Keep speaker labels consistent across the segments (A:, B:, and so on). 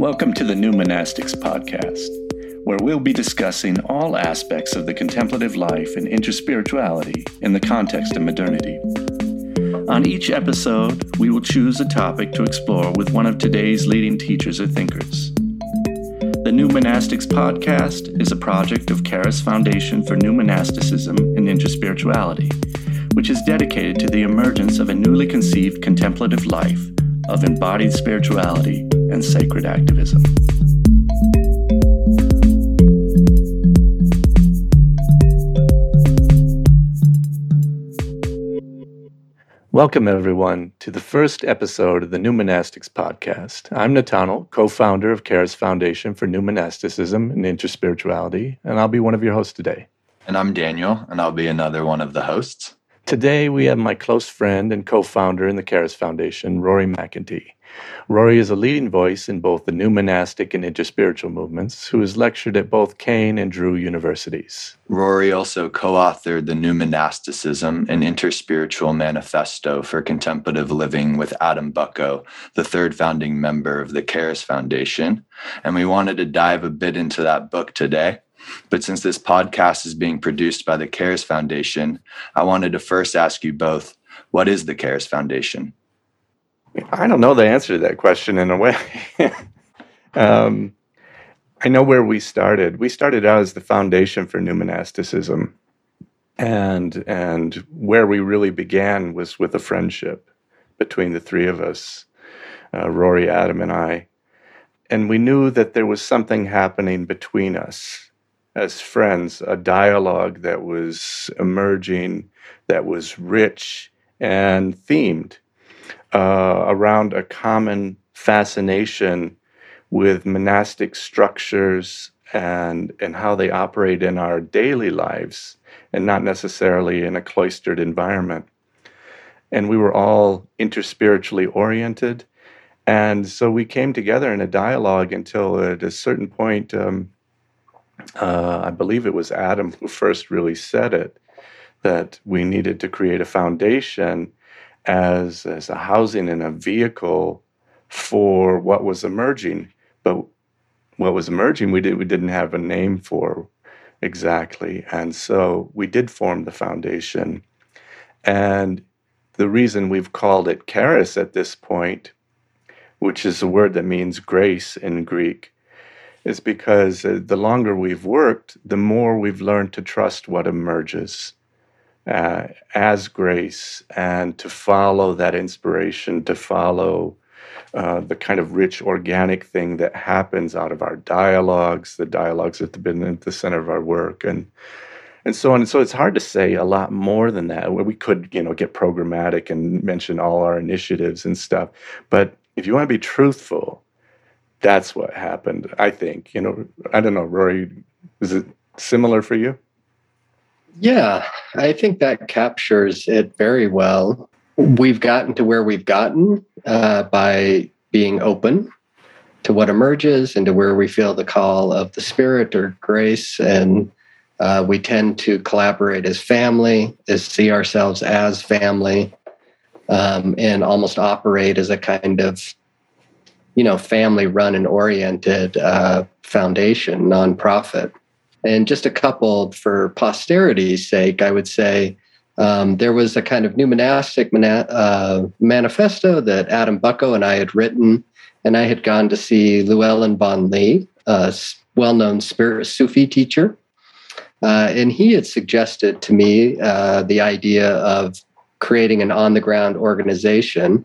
A: Welcome to the New Monastics Podcast, where we'll be discussing all aspects of the contemplative life and interspirituality in the context of modernity. On each episode, we will choose a topic to explore with one of today's leading teachers or thinkers. The New Monastics Podcast is a project of Charis Foundation for New Monasticism and Interspirituality, which is dedicated to the emergence of a newly conceived contemplative life of embodied spirituality and sacred activism. Welcome, everyone, to the first episode of the New Monastics podcast. I'm Netanel, co founder of Charis Foundation for New Monasticism and Interspirituality, and I'll be one of your hosts today.
B: And I'm Daniel, and I'll be another one of the hosts.
A: Today, we have my close friend and co founder in the Charis Foundation, Rory McEntee. Rory is a leading voice in both the new monastic and interspiritual movements, who has lectured at both Kean and Drew universities.
B: Rory also co authored the New Monasticism and Interspiritual Manifesto for Contemplative Living with Adam Bucko, the third founding member of the Charis Foundation. And we wanted to dive a bit into that book today. But since this podcast is being produced by the Charis Foundation, I wanted to first ask you both what is the Charis Foundation?
A: I don't know the answer to that question in a way. um, I know where we started. We started out as the foundation for new monasticism, and and where we really began was with a friendship between the three of us, uh, Rory, Adam, and I, and we knew that there was something happening between us as friends, a dialogue that was emerging, that was rich and themed uh, around a common fascination with monastic structures and and how they operate in our daily lives and not necessarily in a cloistered environment. And we were all interspiritually oriented. And so we came together in a dialogue until at a certain point um, uh, i believe it was adam who first really said it that we needed to create a foundation as as a housing and a vehicle for what was emerging. But what was emerging, we did we didn't have a name for exactly, and so we did form the foundation. And the reason we've called it charis at this point, which is a word that means grace in Greek, is because uh, the longer we've worked, the more we've learned to trust what emerges uh, as grace and to follow that inspiration, to follow uh, the kind of rich organic thing that happens out of our dialogues, the dialogues that have been at the center of our work, and and so on. And so it's hard to say a lot more than that. We could, you know, get programmatic and mention all our initiatives and stuff, but if you want to be truthful, that's what happened. I think, you know, I don't know, Rory, is it similar for you?
C: Yeah, I think that captures it very well. We've gotten to where we've gotten uh, by being open to what emerges and to where we feel the call of the spirit or grace. And uh, we tend to collaborate as family, as see ourselves as family, um, and almost operate as a kind of you know family run and oriented uh, foundation nonprofit and just a couple for posterity's sake, I would say um, there was a kind of new monastic uh, manifesto that Adam Bucko and I had written, and I had gone to see Llewellyn Vaughan-Lee, a well-known spirit Sufi teacher, uh, and he had suggested to me uh, the idea of creating an on-the-ground organization.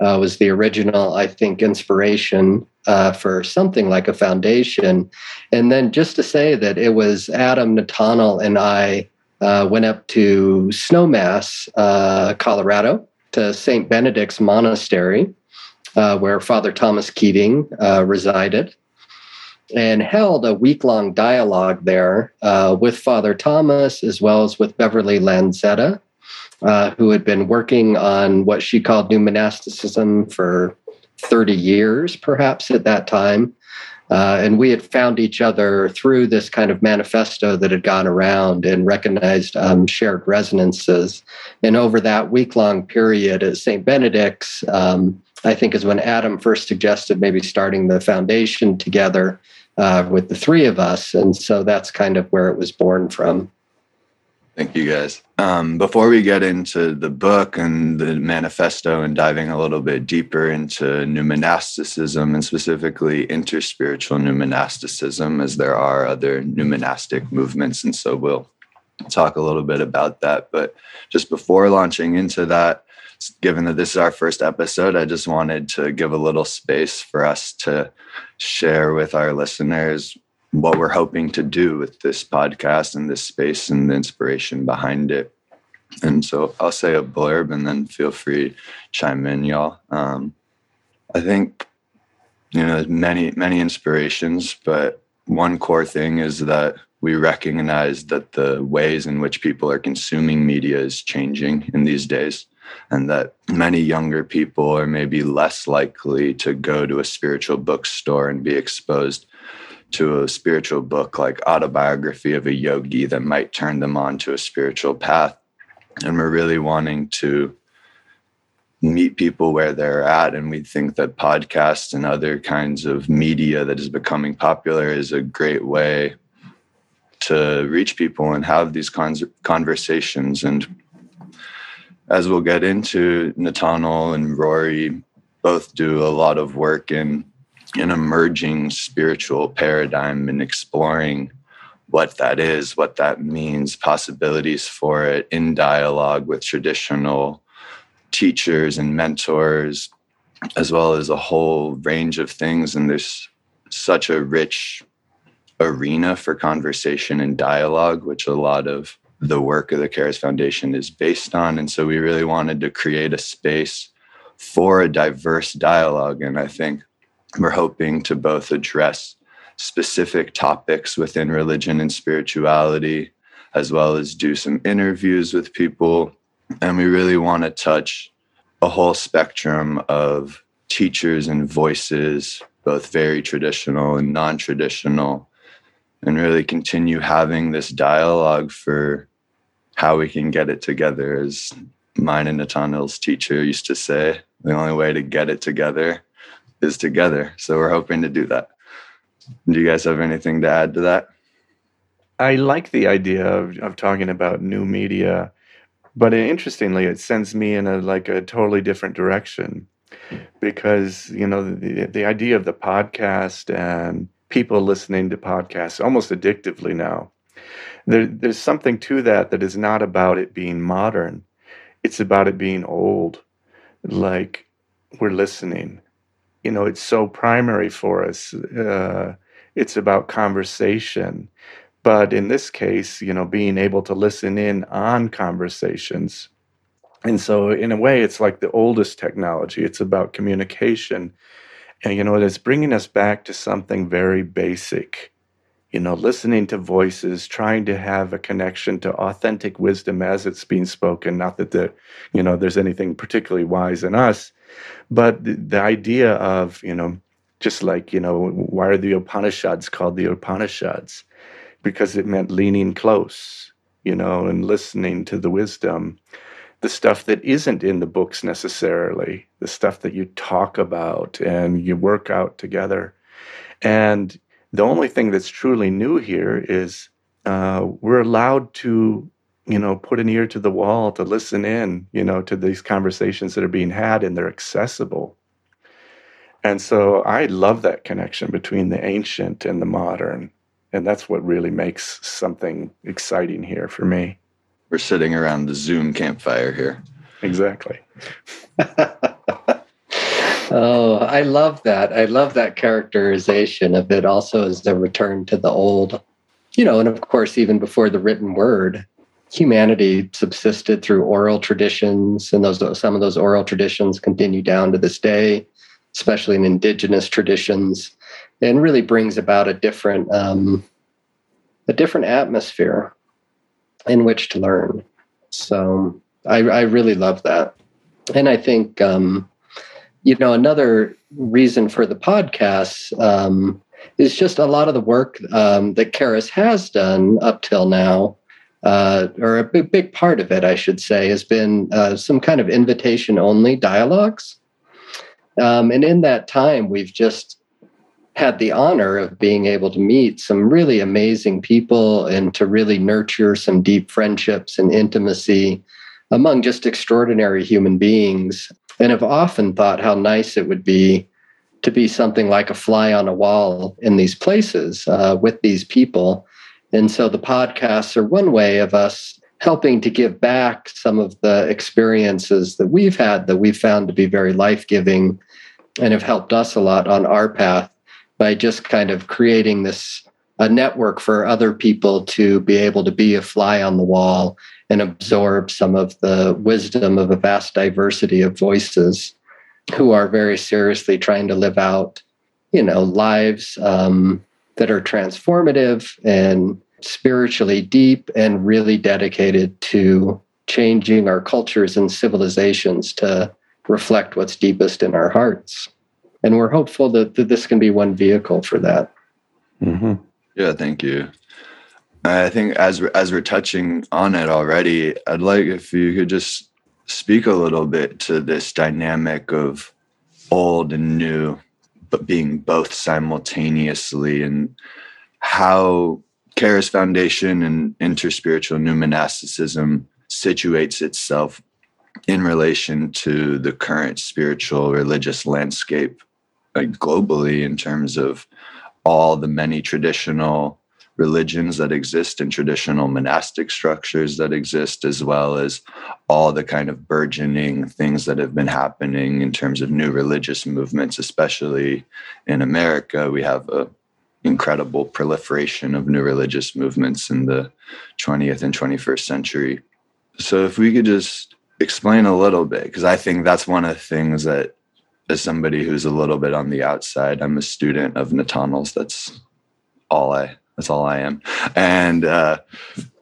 C: Uh, was the original, I think, inspiration uh, for something like a foundation. And then just to say that it was Adam Netanel and I uh, went up to Snowmass, uh, Colorado, to St. Benedict's Monastery, uh, where Father Thomas Keating uh, resided, and held a week long dialogue there with Father Thomas as well as with Beverly Lanzetta. Who had been working on what she called new monasticism for 30 years, perhaps at that time. Uh, and we had found each other through this kind of manifesto that had gone around and recognized um, shared resonances. And over that week long period at St. Benedict's, um, I think, is when Adam first suggested maybe starting the foundation together uh, with the three of us. And so that's kind of where it was born from.
B: Thank you guys. Um, before we get into the book and the manifesto and diving a little bit deeper into new monasticism and specifically interspiritual new monasticism, as there are other new monastic movements, and so we'll talk a little bit about that. But just before launching into that, given that this is our first episode, I just wanted to give a little space for us to share with our listeners what we're hoping to do with this podcast and this space and the inspiration behind it. And so I'll say a blurb and then feel free to chime in, y'all. Um, I think you know many many inspirations, but one core thing is that we recognize that the ways in which people are consuming media is changing in these days and that many younger people are maybe less likely to go to a spiritual bookstore and be exposed to a spiritual book like autobiography of a yogi that might turn them on to a spiritual path. And we're really wanting to meet people where they're at and we think that podcasts and other kinds of media that is becoming popular is a great way to reach people and have these conversations. And as we'll get into, Netanel and Rory both do a lot of work in an emerging spiritual paradigm and exploring what that is, what that means, possibilities for it in dialogue with traditional teachers and mentors, as well as a whole range of things. And there's such a rich arena for conversation and dialogue, which a lot of the work of the Charis Foundation is based on. And so we really wanted to create a space for a diverse dialogue. And I think we're hoping to both address specific topics within religion and spirituality, as well as do some interviews with people. And we really want to touch a whole spectrum of teachers and voices, both very traditional and non traditional, and really continue having this dialogue for how we can get it together as mine and Netanel's teacher used to say, the only way to get it together is together. So we're hoping to do that. Do you guys have anything to add to that?
A: I like the idea of, of talking about new media, but interestingly, it sends me in a like a totally different direction because you know the the idea of the podcast and people listening to podcasts almost addictively now there, there's something to that that is not about it being modern. It's about it being old. Like we're listening. You know, it's so primary for us. Uh, it's about conversation. But in this case, you know, being able to listen in on conversations. And so, in a way, it's like the oldest technology. It's about communication. And, you know, it's bringing us back to something very basic you know, listening to voices, trying to have a connection to authentic wisdom as it's being spoken. Not that the, you know, there's anything particularly wise in us, but the, the idea of, you know, just like, you know, why are the Upanishads called the Upanishads? Because it meant leaning close, you know, and listening to the wisdom, the stuff that isn't in the books necessarily, the stuff that you talk about and you work out together. And the only thing that's truly new here is uh, we're allowed to, you know, put an ear to the wall to listen in, you know, to these conversations that are being had and they're accessible. And so I love that connection between the ancient and the modern. And that's what really makes something exciting here for me.
B: We're sitting around the Zoom campfire here.
A: Exactly.
C: Oh, I love that. I love that characterization of it also as a return to the old. You know, and of course, even before the written word, humanity subsisted through oral traditions, and those some of those oral traditions continue down to this day, especially in indigenous traditions, and really brings about a different um, a different atmosphere in which to learn. So I, I really love that, and I think um, you know, another reason for the podcast um, is just a lot of the work um, that Charis has done up till now, uh, or a big, big part of it, I should say, has been uh, some kind of invitation only dialogues. Um, and in that time, we've just had the honor of being able to meet some really amazing people and to really nurture some deep friendships and intimacy among just extraordinary human beings. And have often thought how nice it would be to be something like a fly on a wall in these places uh, with these people. And so the podcasts are one way of us helping to give back some of the experiences that we've had that we've found to be very life giving and have helped us a lot on our path by just kind of creating this a network for other people to be able to be a fly on the wall and absorb some of the wisdom of a vast diversity of voices who are very seriously trying to live out, you know, lives um, that are transformative and spiritually deep and really dedicated to changing our cultures and civilizations to reflect what's deepest in our hearts. And we're hopeful that, that this can be one vehicle for that.
B: Mm-hmm. Yeah, thank you. I think as we're, as we're touching on it already, I'd like if you could just speak a little bit to this dynamic of old and new, but being both simultaneously, and how Charis Foundation and interspiritual new monasticism situates itself in relation to the current spiritual religious landscape like globally in terms of all the many traditional religions that exist and traditional monastic structures that exist, as well as all the kind of burgeoning things that have been happening in terms of new religious movements, especially in America. We have a incredible proliferation of new religious movements in the 20th and 21st century. So if we could just explain a little bit, because I think that's one of the things that as somebody who's a little bit on the outside, I'm a student of Netanel's. That's all I that's all I am. And uh,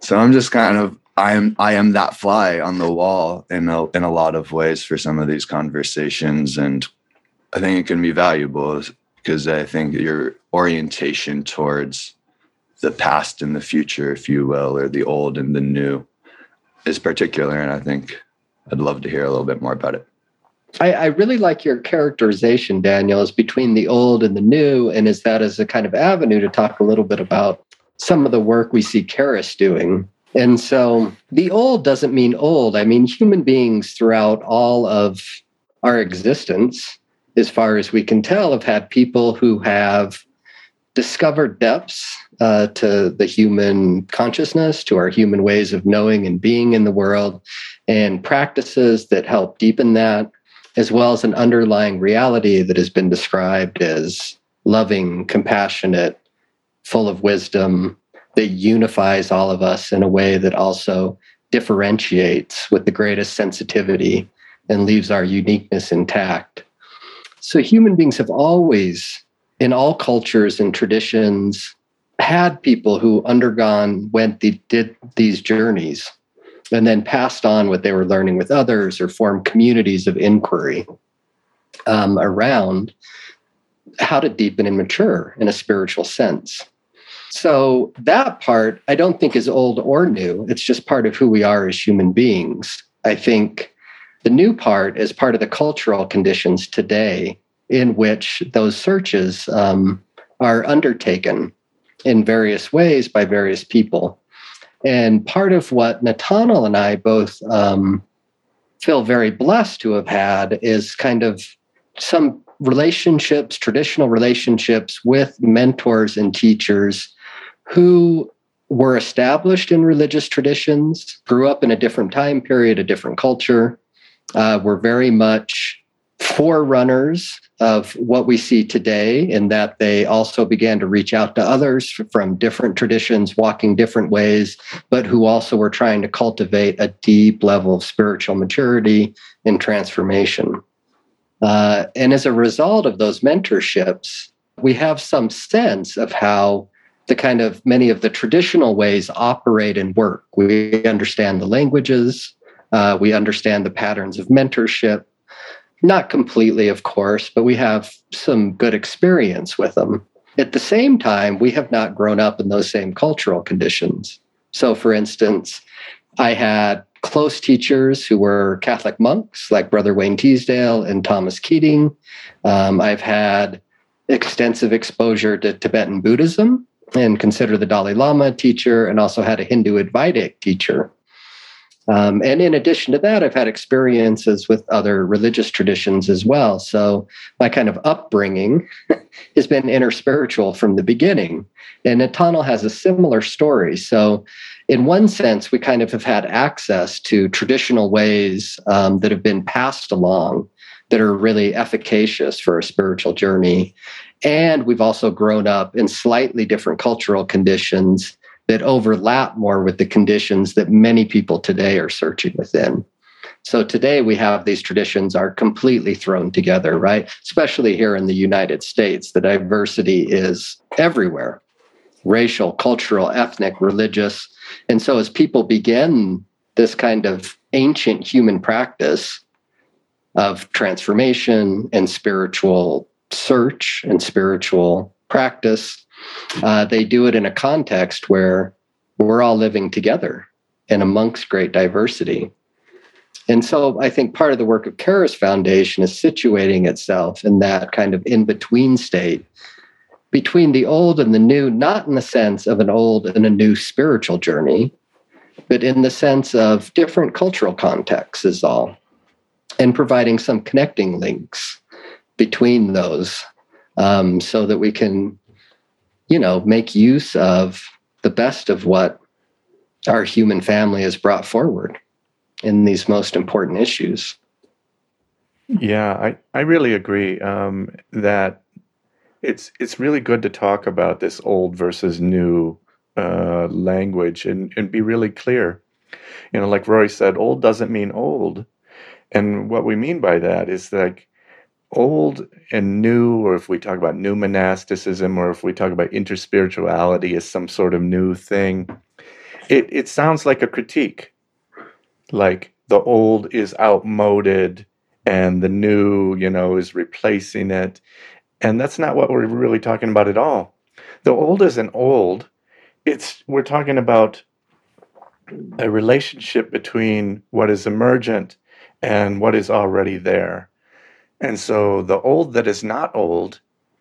B: so I'm just kind of I am I am that fly on the wall in a, in a lot of ways for some of these conversations, and I think it can be valuable because I think your orientation towards the past and the future, if you will, or the old and the new, is particular, and I think I'd love to hear a little bit more about it.
C: I, I, really like your characterization, Daniel, is between the old and the new, and is that as a kind of avenue to talk a little bit about some of the work we see Charis doing. And so the old doesn't mean old. I mean, human beings throughout all of our existence, as far as we can tell, have had people who have discovered depths uh, to the human consciousness, to our human ways of knowing and being in the world, and practices that help deepen that as well as an underlying reality that has been described as loving, compassionate, full of wisdom, that unifies all of us in a way that also differentiates with the greatest sensitivity and leaves our uniqueness intact. So, human beings have always, in all cultures and traditions, had people who undergone, went, the, did these journeys and then passed on what they were learning with others or formed communities of inquiry um, around how to deepen and mature in a spiritual sense. So that part I don't think is old or new. It's just part of who we are as human beings. I think the new part is part of the cultural conditions today in which those searches um, are undertaken in various ways by various people. And part of what Netanel and I both um, feel very blessed to have had is kind of some relationships, traditional relationships with mentors and teachers who were established in religious traditions, grew up in a different time period, a different culture, uh, were very much forerunners of what we see today, in that they also began to reach out to others from different traditions, walking different ways, but who also were trying to cultivate a deep level of spiritual maturity and transformation. Uh, and as a result of those mentorships, we have some sense of how the kind of many of the traditional ways operate and work. We understand the languages, uh, we understand the patterns of mentorship, not completely, of course, but we have some good experience with them. At the same time, we have not grown up in those same cultural conditions. So, for instance, I had close teachers who were Catholic monks, like Brother Wayne Teasdale and Thomas Keating. Um, I've had extensive exposure to Tibetan Buddhism and consider the Dalai Lama teacher, and also had a Hindu Advaitic teacher. Um, and in addition to that, I've had experiences with other religious traditions as well. So my kind of upbringing has been interspiritual from the beginning. And Netanel has a similar story. So, in one sense, we kind of have had access to traditional ways um, that have been passed along that are really efficacious for a spiritual journey. And we've also grown up in slightly different cultural conditions that overlap more with the conditions that many people today are searching within. So today we have these traditions are completely thrown together, right? Especially here in the United States, the diversity is everywhere racial, cultural, ethnic, religious. And so as people begin this kind of ancient human practice of transformation and spiritual search and spiritual practice, uh, they do it in a context where we're all living together and amongst great diversity. And so I think part of the work of Charis Foundation is situating itself in that kind of in between state between the old and the new, not in the sense of an old and a new spiritual journey, but in the sense of different cultural contexts, is all, and providing some connecting links between those um, so that we can you know, make use of the best of what our human family has brought forward in these most important issues.
A: Yeah, I, I really agree um, that it's it's really good to talk about this old versus new uh, language and, and be really clear. You know, like Rory said, old doesn't mean old. And what we mean by that is like old and new, or if we talk about new monasticism, or if we talk about interspirituality as some sort of new thing, it, it sounds like a critique. Like the old is outmoded and the new, you know, is replacing it. And that's not what we're really talking about at all. The old isn't old. It's we're talking about a relationship between what is emergent and what is already there. And so the old that is not old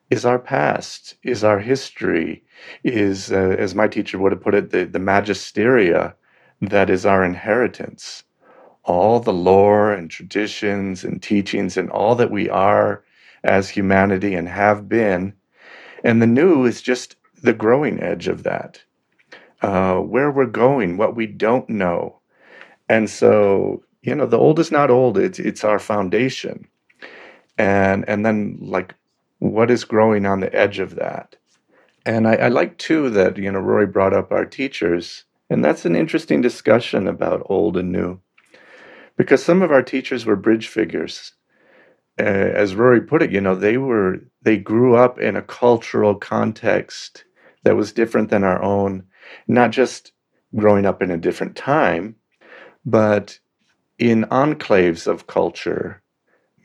A: is our past, is our history, is, uh, as my teacher would have put it, the, the magisteria that is our inheritance. All the lore and traditions and teachings and all that we are as humanity and have been. And the new is just the growing edge of that. Uh, where we're going, what we don't know. And so, you know, the old is not old, it's, it's our foundation and and then like what is growing on the edge of that? And I, I, like too that you know rory brought up our teachers and that's an interesting discussion about old and new. Because some of our teachers were bridge figures. Uh, as rory put it you know they were they grew up in a cultural context that was different than our own not just growing up in a different time but in enclaves of culture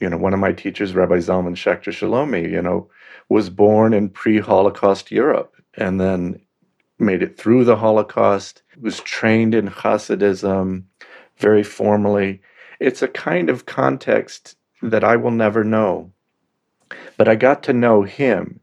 A: you know, one of my teachers, Rabbi Zalman Schachter Shalomi, you know, was born in pre-Holocaust Europe and then made it through the Holocaust, was trained in Hasidism very formally. It's a kind of context that I will never know. But I got to know him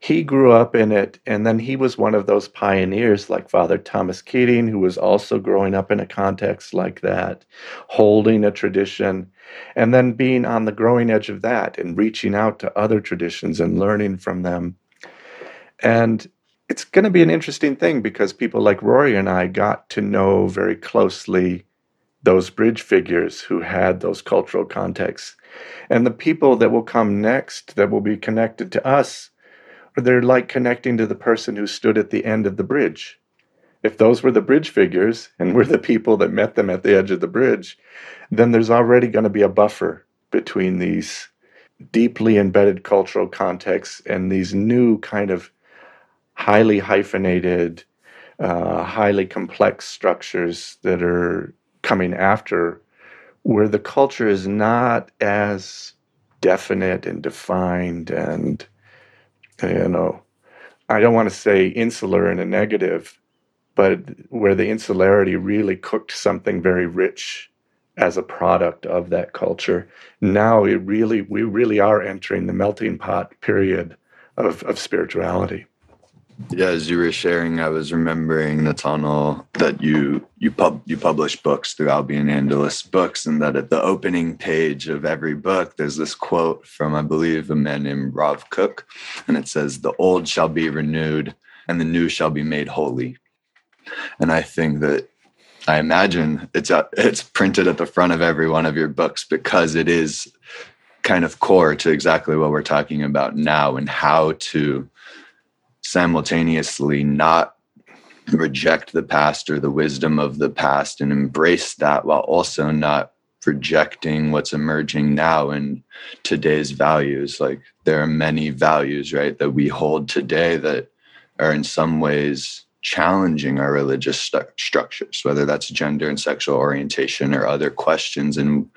A: he grew up in it, and then he was one of those pioneers like Father Thomas Keating, who was also growing up in a context like that, holding a tradition, and then being on the growing edge of that and reaching out to other traditions and learning from them. And it's going to be an interesting thing because people like Rory and I got to know very closely those bridge figures who had those cultural contexts. And the people that will come next that will be connected to us they're like connecting to the person who stood at the end of the bridge. If those were the bridge figures and we're the people that met them at the edge of the bridge, then there's already going to be a buffer between these deeply embedded cultural contexts and these new kind of highly hyphenated, uh, highly complex structures that are coming after, where the culture is not as definite and defined and you know, I don't want to say insular in a negative, but where the insularity really cooked something very rich as a product of that culture. Now it really we really are entering the melting pot period of, of spirituality.
B: Yeah, as you were sharing, I was remembering Netanel that you you pub you publish books through Albion Andalus Books, and that at the opening page of every book, there's this quote from I believe a man named Rav Kook, and it says, "The old shall be renewed, and the new shall be made holy." And I think that I imagine it's a, it's printed at the front of every one of your books because it is kind of core to exactly what we're talking about now and how to simultaneously not reject the past or the wisdom of the past and embrace that while also not projecting what's emerging now and today's values. Like there are many values right that we hold today that are in some ways challenging our religious stu- structures whether that's gender and sexual orientation or other questions. And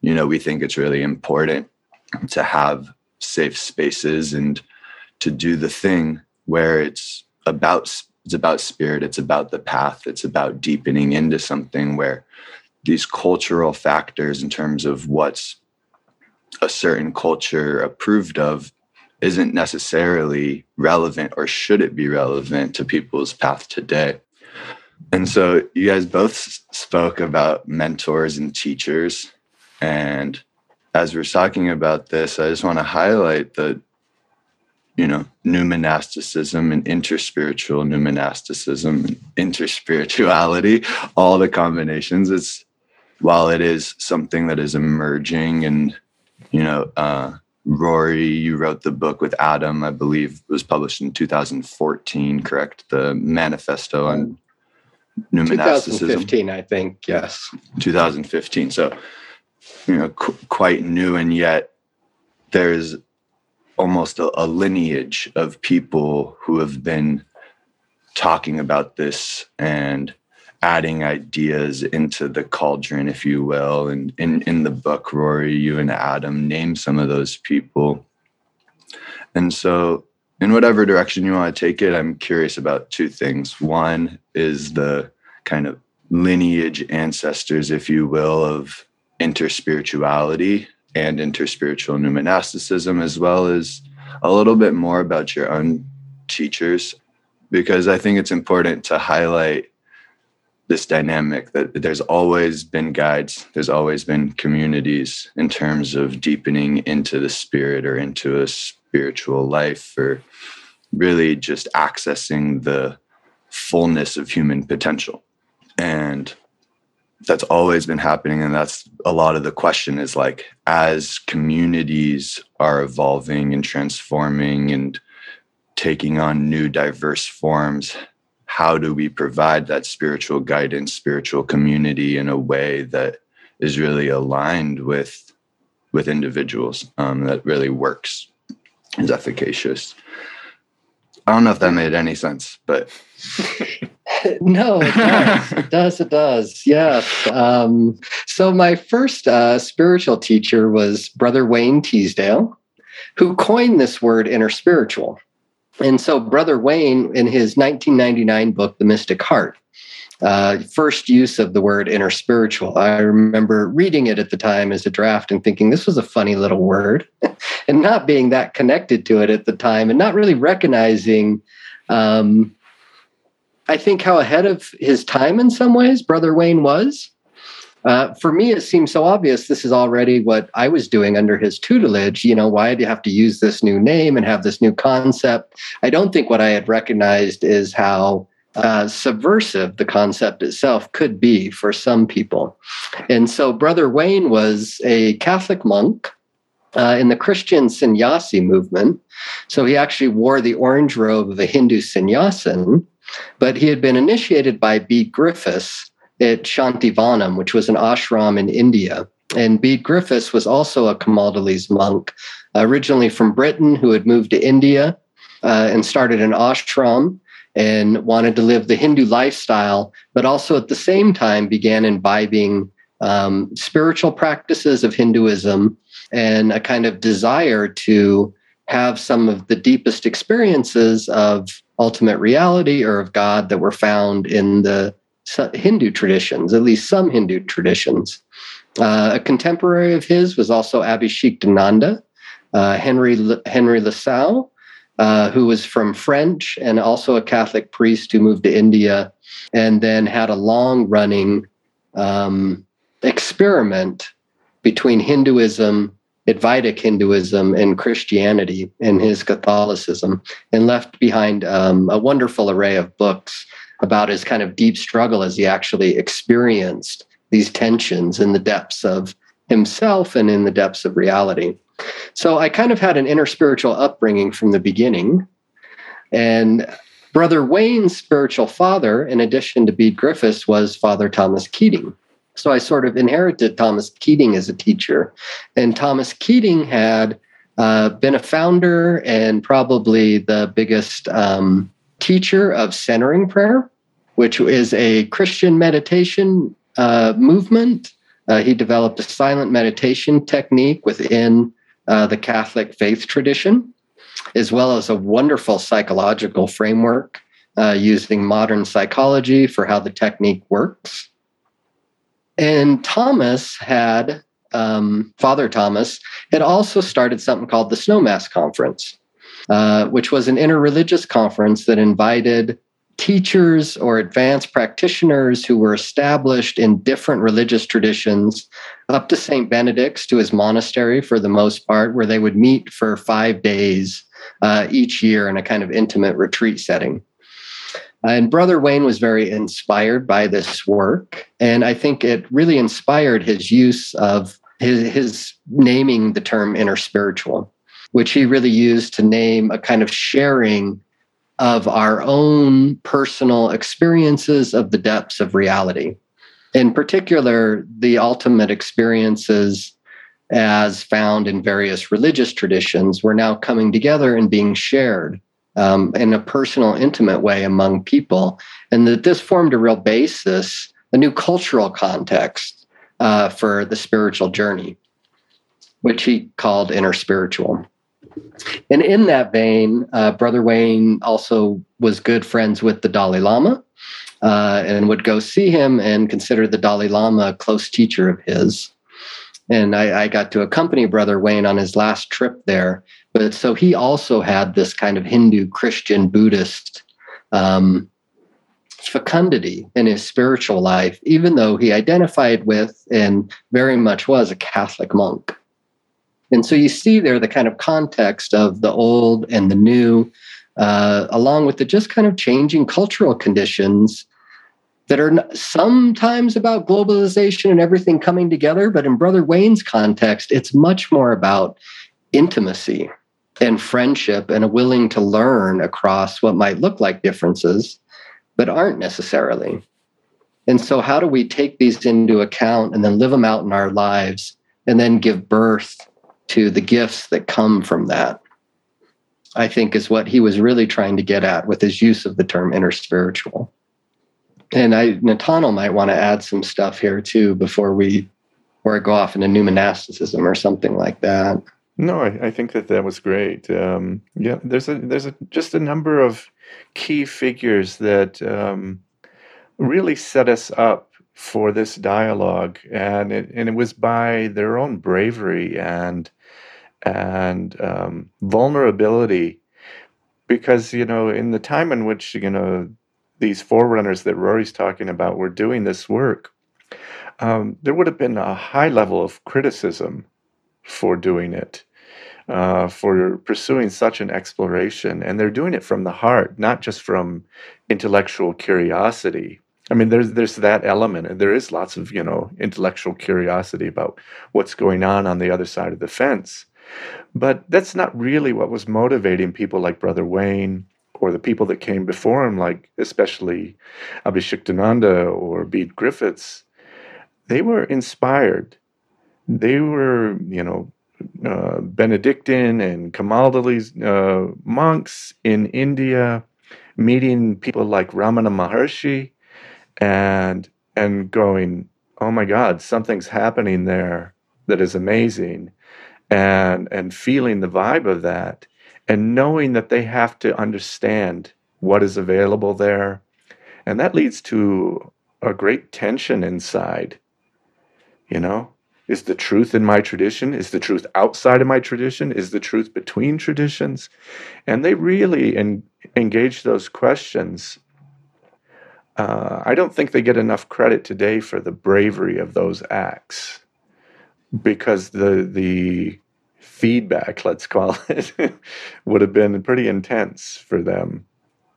B: you know we think it's really important to have safe spaces and to do the thing where it's about it's about spirit it's about the path it's about deepening into something where these cultural factors in terms of what's a certain culture approved of isn't necessarily relevant or should it be relevant to people's path today and so you guys both spoke about mentors and teachers and as we're talking about this i just want to highlight that you know, new monasticism and interspiritual new monasticism and interspirituality, all the combinations. It's while it is something that is emerging and, you know, uh, Rory, you wrote the book with Adam, I believe was published in 2014, correct? The manifesto on um, new
C: 2015, I think, yes.
B: 2015. So, you know, qu- quite new, and yet there's almost a, a lineage of people who have been talking about this and adding ideas into the cauldron, if you will. And in, in the book, Rory, you and Adam name some of those people. And so, in whatever direction you want to take it, I'm curious about two things. One is the kind of lineage ancestors, if you will, of interspirituality and interspiritual new monasticism, as well as a little bit more about your own teachers, because I think it's important to highlight this dynamic that there's always been guides, there's always been communities in terms of deepening into the spirit or into a spiritual life or really just accessing the fullness of human potential. And that's always been happening and that's a lot of the question is like as communities are evolving and transforming and taking on new diverse forms how do we provide that spiritual guidance spiritual community in a way that is really aligned with with individuals um, that really works is efficacious i don't know if that made any sense but
C: no, it does. it does. It does. Yes. Um, so my first uh, spiritual teacher was Brother Wayne Teasdale, who coined this word interspiritual. And so Brother Wayne, in his 1999 book, The Mystic Heart, uh, first use of the word interspiritual. I remember reading it at the time as a draft and thinking this was a funny little word, and not being that connected to it at the time, and not really recognizing um, I think how ahead of his time in some ways Brother Wayne was. Uh, for me, it seems so obvious this is already what I was doing under his tutelage. You know, why do you have to use this new name and have this new concept? I don't think what I had recognized is how uh, subversive the concept itself could be for some people. And so, Brother Wayne was a Catholic monk uh, in the Christian sannyasi movement. So, he actually wore the orange robe of a Hindu sannyasin but he had been initiated by Bede Griffiths at Shantivanam, which was an ashram in India. And Bede Griffiths was also a Camaldolese monk, originally from Britain, who had moved to India uh, and started an ashram and wanted to live the Hindu lifestyle, but also at the same time began imbibing um, spiritual practices of Hinduism and a kind of desire to have some of the deepest experiences of ultimate reality or of God that were found in the Hindu traditions, at least some Hindu traditions. Uh, a contemporary of his was also Abhishiktananda, uh, Henry Henry Le Saux, uh, who was from French and also a Catholic priest who moved to India and then had a long running um, experiment between Hinduism, Advaitic Hinduism, and Christianity in his Catholicism, and left behind um, a wonderful array of books about his kind of deep struggle as he actually experienced these tensions in the depths of himself and in the depths of reality. So I kind of had an interspiritual upbringing from the beginning. And Brother Wayne's spiritual father, in addition to Bede Griffiths, was Father Thomas Keating. So I sort of inherited Thomas Keating as a teacher. And Thomas Keating had uh, been a founder and probably the biggest um, teacher of centering prayer, which is a Christian meditation uh, movement. Uh, he developed a silent meditation technique within uh, the Catholic faith tradition, as well as a wonderful psychological framework uh, using modern psychology for how the technique works. And Thomas had, um, Father Thomas, had also started something called the Snowmass Conference, uh, which was an interreligious conference that invited teachers or advanced practitioners who were established in different religious traditions up to St. Benedict's to his monastery for the most part, where they would meet for five days uh, each year in a kind of intimate retreat setting. And Brother Wayne was very inspired by this work. And I think it really inspired his use of his, his naming the term interspiritual, which he really used to name a kind of sharing of our own personal experiences of the depths of reality. In particular, the ultimate experiences as found in various religious traditions were now coming together and being shared um, in a personal, intimate way among people. And that this formed a real basis, a new cultural context uh, for the spiritual journey, which he called interspiritual. And in that vein, uh, Brother Wayne also was good friends with the Dalai Lama uh, and would go see him and consider the Dalai Lama a close teacher of his. And I, I got to accompany Brother Wayne on his last trip there. But so he also had this kind of Hindu, Christian, Buddhist um, fecundity in his spiritual life, even though he identified with and very much was a Catholic monk. And so you see there the kind of context of the old and the new, uh, along with the just kind of changing cultural conditions that are sometimes about globalization and everything coming together. But in Brother Wayne's context, it's much more about intimacy and friendship and a willing to learn across what might look like differences, but aren't necessarily. And so, how do we take these into account and then live them out in our lives and then give birth to the gifts that come from that, I think is what he was really trying to get at with his use of the term interspiritual. And I Netanel might want to add some stuff here too before we or go off into new monasticism or something like that.
A: No, I, I think that that was great. Um, yeah, there's a there's a just a number of key figures that um, really set us up for this dialogue, and it, and it was by their own bravery and and um, vulnerability, because you know in the time in which you know these forerunners that Rory's talking about were doing this work, um, there would have been a high level of criticism for doing it. Uh, for pursuing such an exploration. And they're doing it from the heart, not just from intellectual curiosity, I mean, there's there's that element, and there is lots of you know intellectual curiosity about what's going on on the other side of the fence, but that's not really what was motivating people like Brother Wayne or the people that came before him, like especially Abhishiktananda or Bede Griffiths. They were inspired. They were, you know, uh, Benedictine and Camaldolese uh, monks in India, meeting people like Ramana Maharshi and and going, oh my God, something's happening there that is amazing, and and feeling the vibe of that, and knowing that they have to understand what is available there. And that leads to a great tension inside. You know, is the truth in my tradition? Is the truth outside of my tradition? Is the truth between traditions? And they really en- engage those questions. Uh, I don't think they get enough credit today for the bravery of those acts because the the feedback, let's call it, would have been pretty intense for them.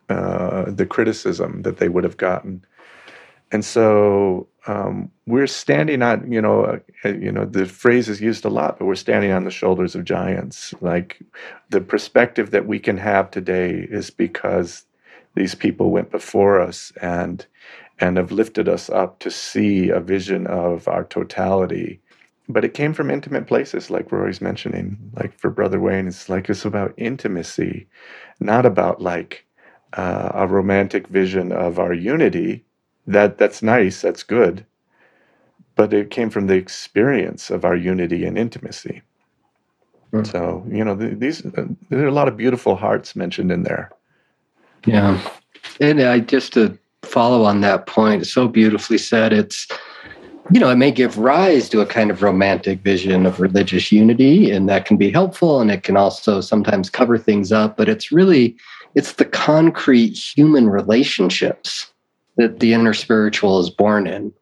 A: Uh, the criticism that they would have gotten, and so um, we're standing on, you know, uh, you know, the phrase is used a lot, but we're standing on the shoulders of giants. Like the perspective that we can have today is because these people went before us and and have lifted us up to see a vision of our totality but it came from intimate places like rory's mentioning like for brother wayne it's like it's about intimacy not about like uh, a romantic vision of our unity. That that's nice that's good but it came from the experience of our unity and intimacy. Mm. so you know these uh, there are a lot of beautiful hearts mentioned in there.
C: Yeah. And i just to follow on that point so beautifully said it's you know, it may give rise to a kind of romantic vision of religious unity, and that can be helpful. And it can also sometimes cover things up, but it's really it's the concrete human relationships that the interspiritual is born in.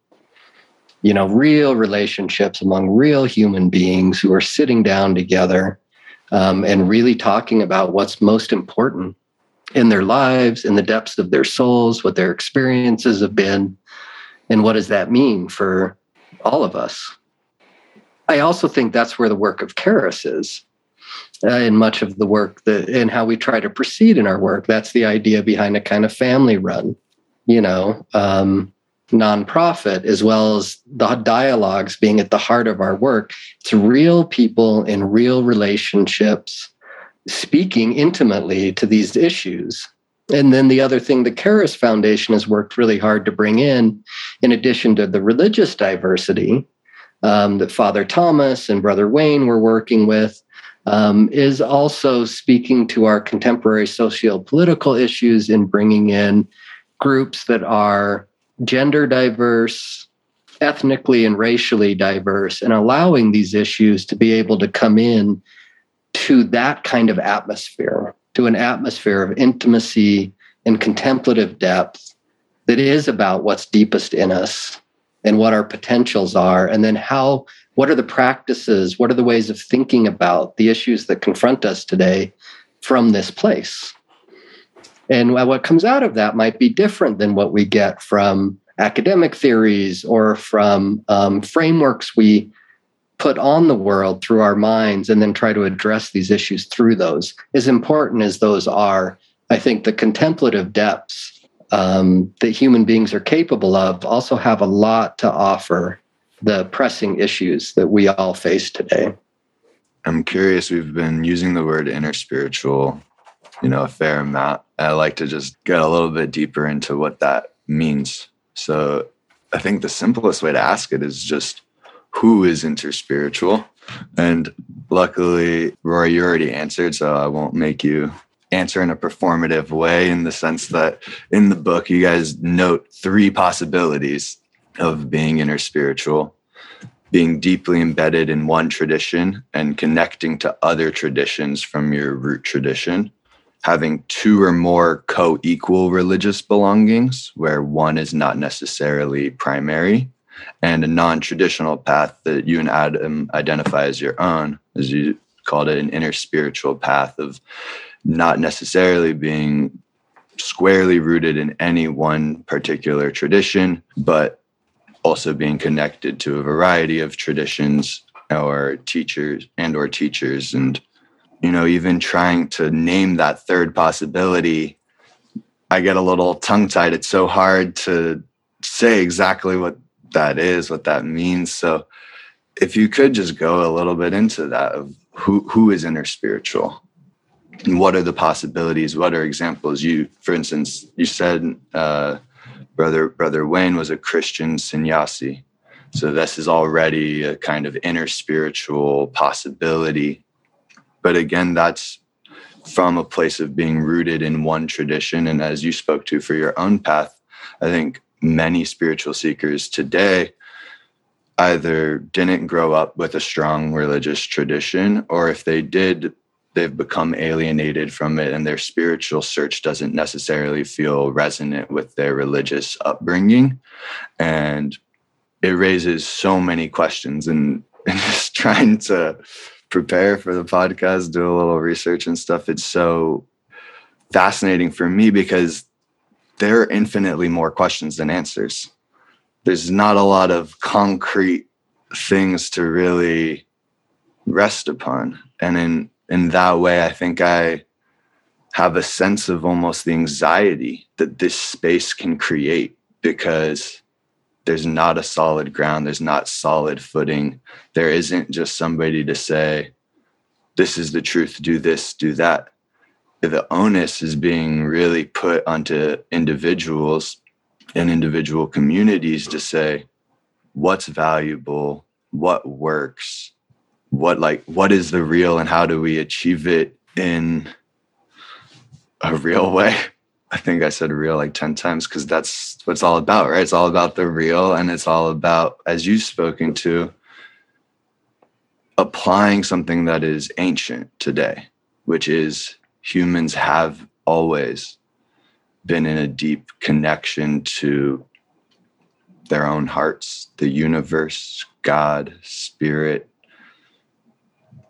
C: You know, real relationships among real human beings who are sitting down together um, and really talking about what's most important in their lives, in the depths of their souls, what their experiences have been, and what does that mean for all of us. I also think that's where the work of Charis is. Uh, in much of the work that and how we try to proceed in our work that's the idea behind a kind of family run you know um, nonprofit as well as the dialogues being at the heart of our work it's real people in real relationships speaking intimately to these issues and then the other thing the Charis Foundation has worked really hard to bring in, in addition to the religious diversity um, that Father Thomas and Brother Wayne were working with, um, is also speaking to our contemporary socio-political issues in bringing in groups that are gender diverse, ethnically and racially diverse, and allowing these issues to be able to come in to that kind of atmosphere to an atmosphere of intimacy and contemplative depth that is about what's deepest in us and what our potentials are and then how what are the practices what are the ways of thinking about the issues that confront us today from this place? And what comes out of that might be different than what we get from academic theories or from um, frameworks we put on the world through our minds and then try to address these issues through those. As important as those are, I think the contemplative depths um, that human beings are capable of also have a lot to offer the pressing issues that we all face today.
B: I'm curious, we've been using the word interspiritual, you know, a fair amount. I like to just get a little bit deeper into what that means. So I think the simplest way to ask it is just who is interspiritual. And luckily, Rory, you already answered, so I won't make you answer in a performative way in the sense that in the book, you guys note three possibilities of being interspiritual being deeply embedded in one tradition and connecting to other traditions from your root tradition, having two or more co equal religious belongings, where one is not necessarily primary, and a non-traditional path that you and Adam identify as your own, as you called it, an interspiritual path of not necessarily being squarely rooted in any one particular tradition, but also being connected to a variety of traditions or teachers and or teachers. And you know even trying to name that third possibility i get a little tongue tied it's so hard to say exactly what that is, what that means. So if you could just go a little bit into that of who who is interspiritual and what are the possibilities? What are examples? You, for instance, you said uh, brother brother Wayne was a Christian sannyasi. So this is already a kind of interspiritual possibility. But again, that's from a place of being rooted in one tradition. And as you spoke to for your own path, I think many spiritual seekers today either didn't grow up with a strong religious tradition, or if they did, they've become alienated from it and their spiritual search doesn't necessarily feel resonant with their religious upbringing. And it raises so many questions and, and just trying to prepare for the podcast, do a little research and stuff. It's so fascinating for me because there are infinitely more questions than answers. There's not a lot of concrete things to really rest upon. And in in that way, I think I have a sense of almost the anxiety that this space can create because there's not a solid ground, there's not solid footing. There isn't just somebody to say, this is the truth, do this, do that. The onus is being really put onto individuals and individual communities to say, what's valuable, what works, what like what is the real and how do we achieve it in a real way? I think i said real like 10 times because that's what it's all about right? It's all about the real and it's all about as you've spoken to applying something that is ancient today which is humans have always been in a deep connection to their own hearts the universe god spirit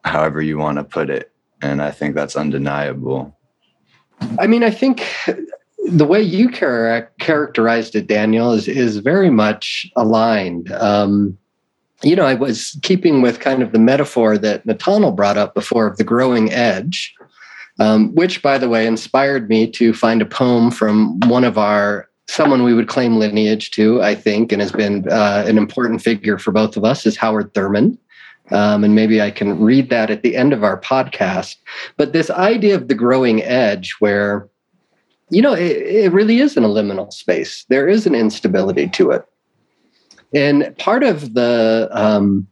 B: however you want to put it. And I think that's undeniable.
C: I mean, I think the way you char- characterized it, Daniel, is is very much aligned. Um, you know, I was keeping with kind of the metaphor that Netanel brought up before of the growing edge, um, which, by the way, inspired me to find a poem from one of our someone we would claim lineage to, I think, and has been uh, an important figure for both of us, is Howard Thurman. Um, and maybe I can read that at the end of our podcast. But this idea of the growing edge, where, you know, it, it really is an liminal space, there is an instability to it. And part of the, um,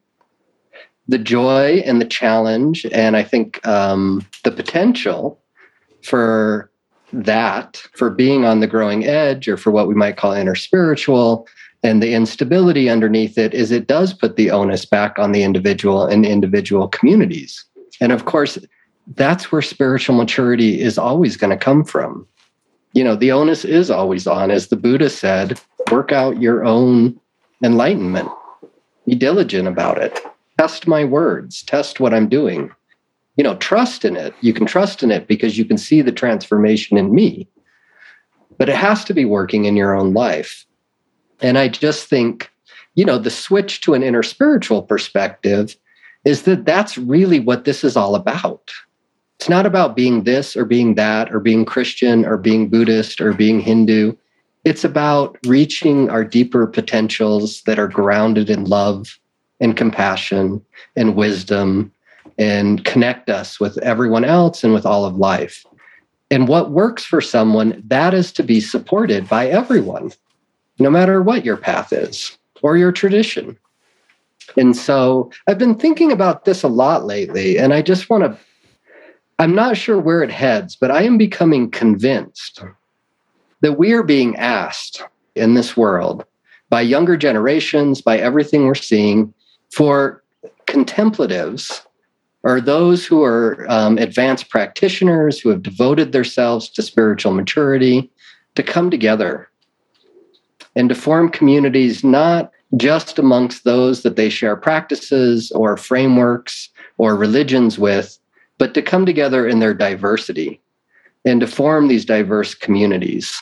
C: the joy and the challenge, and I think um, the potential for that, for being on the growing edge, or for what we might call interspiritual, and the instability underneath it is it does put the onus back on the individual and individual communities. And of course, that's where spiritual maturity is always going to come from. You know, the onus is always on, as the Buddha said, work out your own enlightenment. Be diligent about it. Test my words, test what I'm doing. You know, trust in it. You can trust in it because you can see the transformation in me. But it has to be working in your own life. And I just think, you know, the switch to an interspiritual perspective is that that's really what this is all about. It's not about being this or being that or being Christian or being Buddhist or being Hindu. It's about reaching our deeper potentials that are grounded in love and compassion and wisdom and connect us with everyone else and with all of life. And what works for someone, that is to be supported by everyone no matter what your path is or your tradition. And so I've been thinking about this a lot lately, and I just want to, I'm not sure where it heads, but I am becoming convinced that we are being asked in this world by younger generations, by everything we're seeing, for contemplatives or those who are um, advanced practitioners who have devoted themselves to spiritual maturity to come together and to form communities not just amongst those that they share practices or frameworks or religions with, but to come together in their diversity and to form these diverse communities.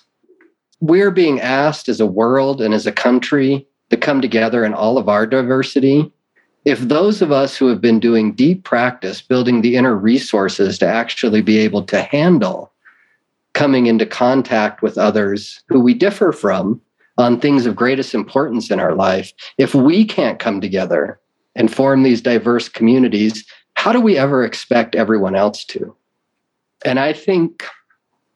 C: We're being asked as a world and as a country to come together in all of our diversity. If those of us who have been doing deep practice, building the inner resources to actually be able to handle coming into contact with others who we differ from, on things of greatest importance in our life, if we can't come together and form these diverse communities, how do we ever expect everyone else to? And I think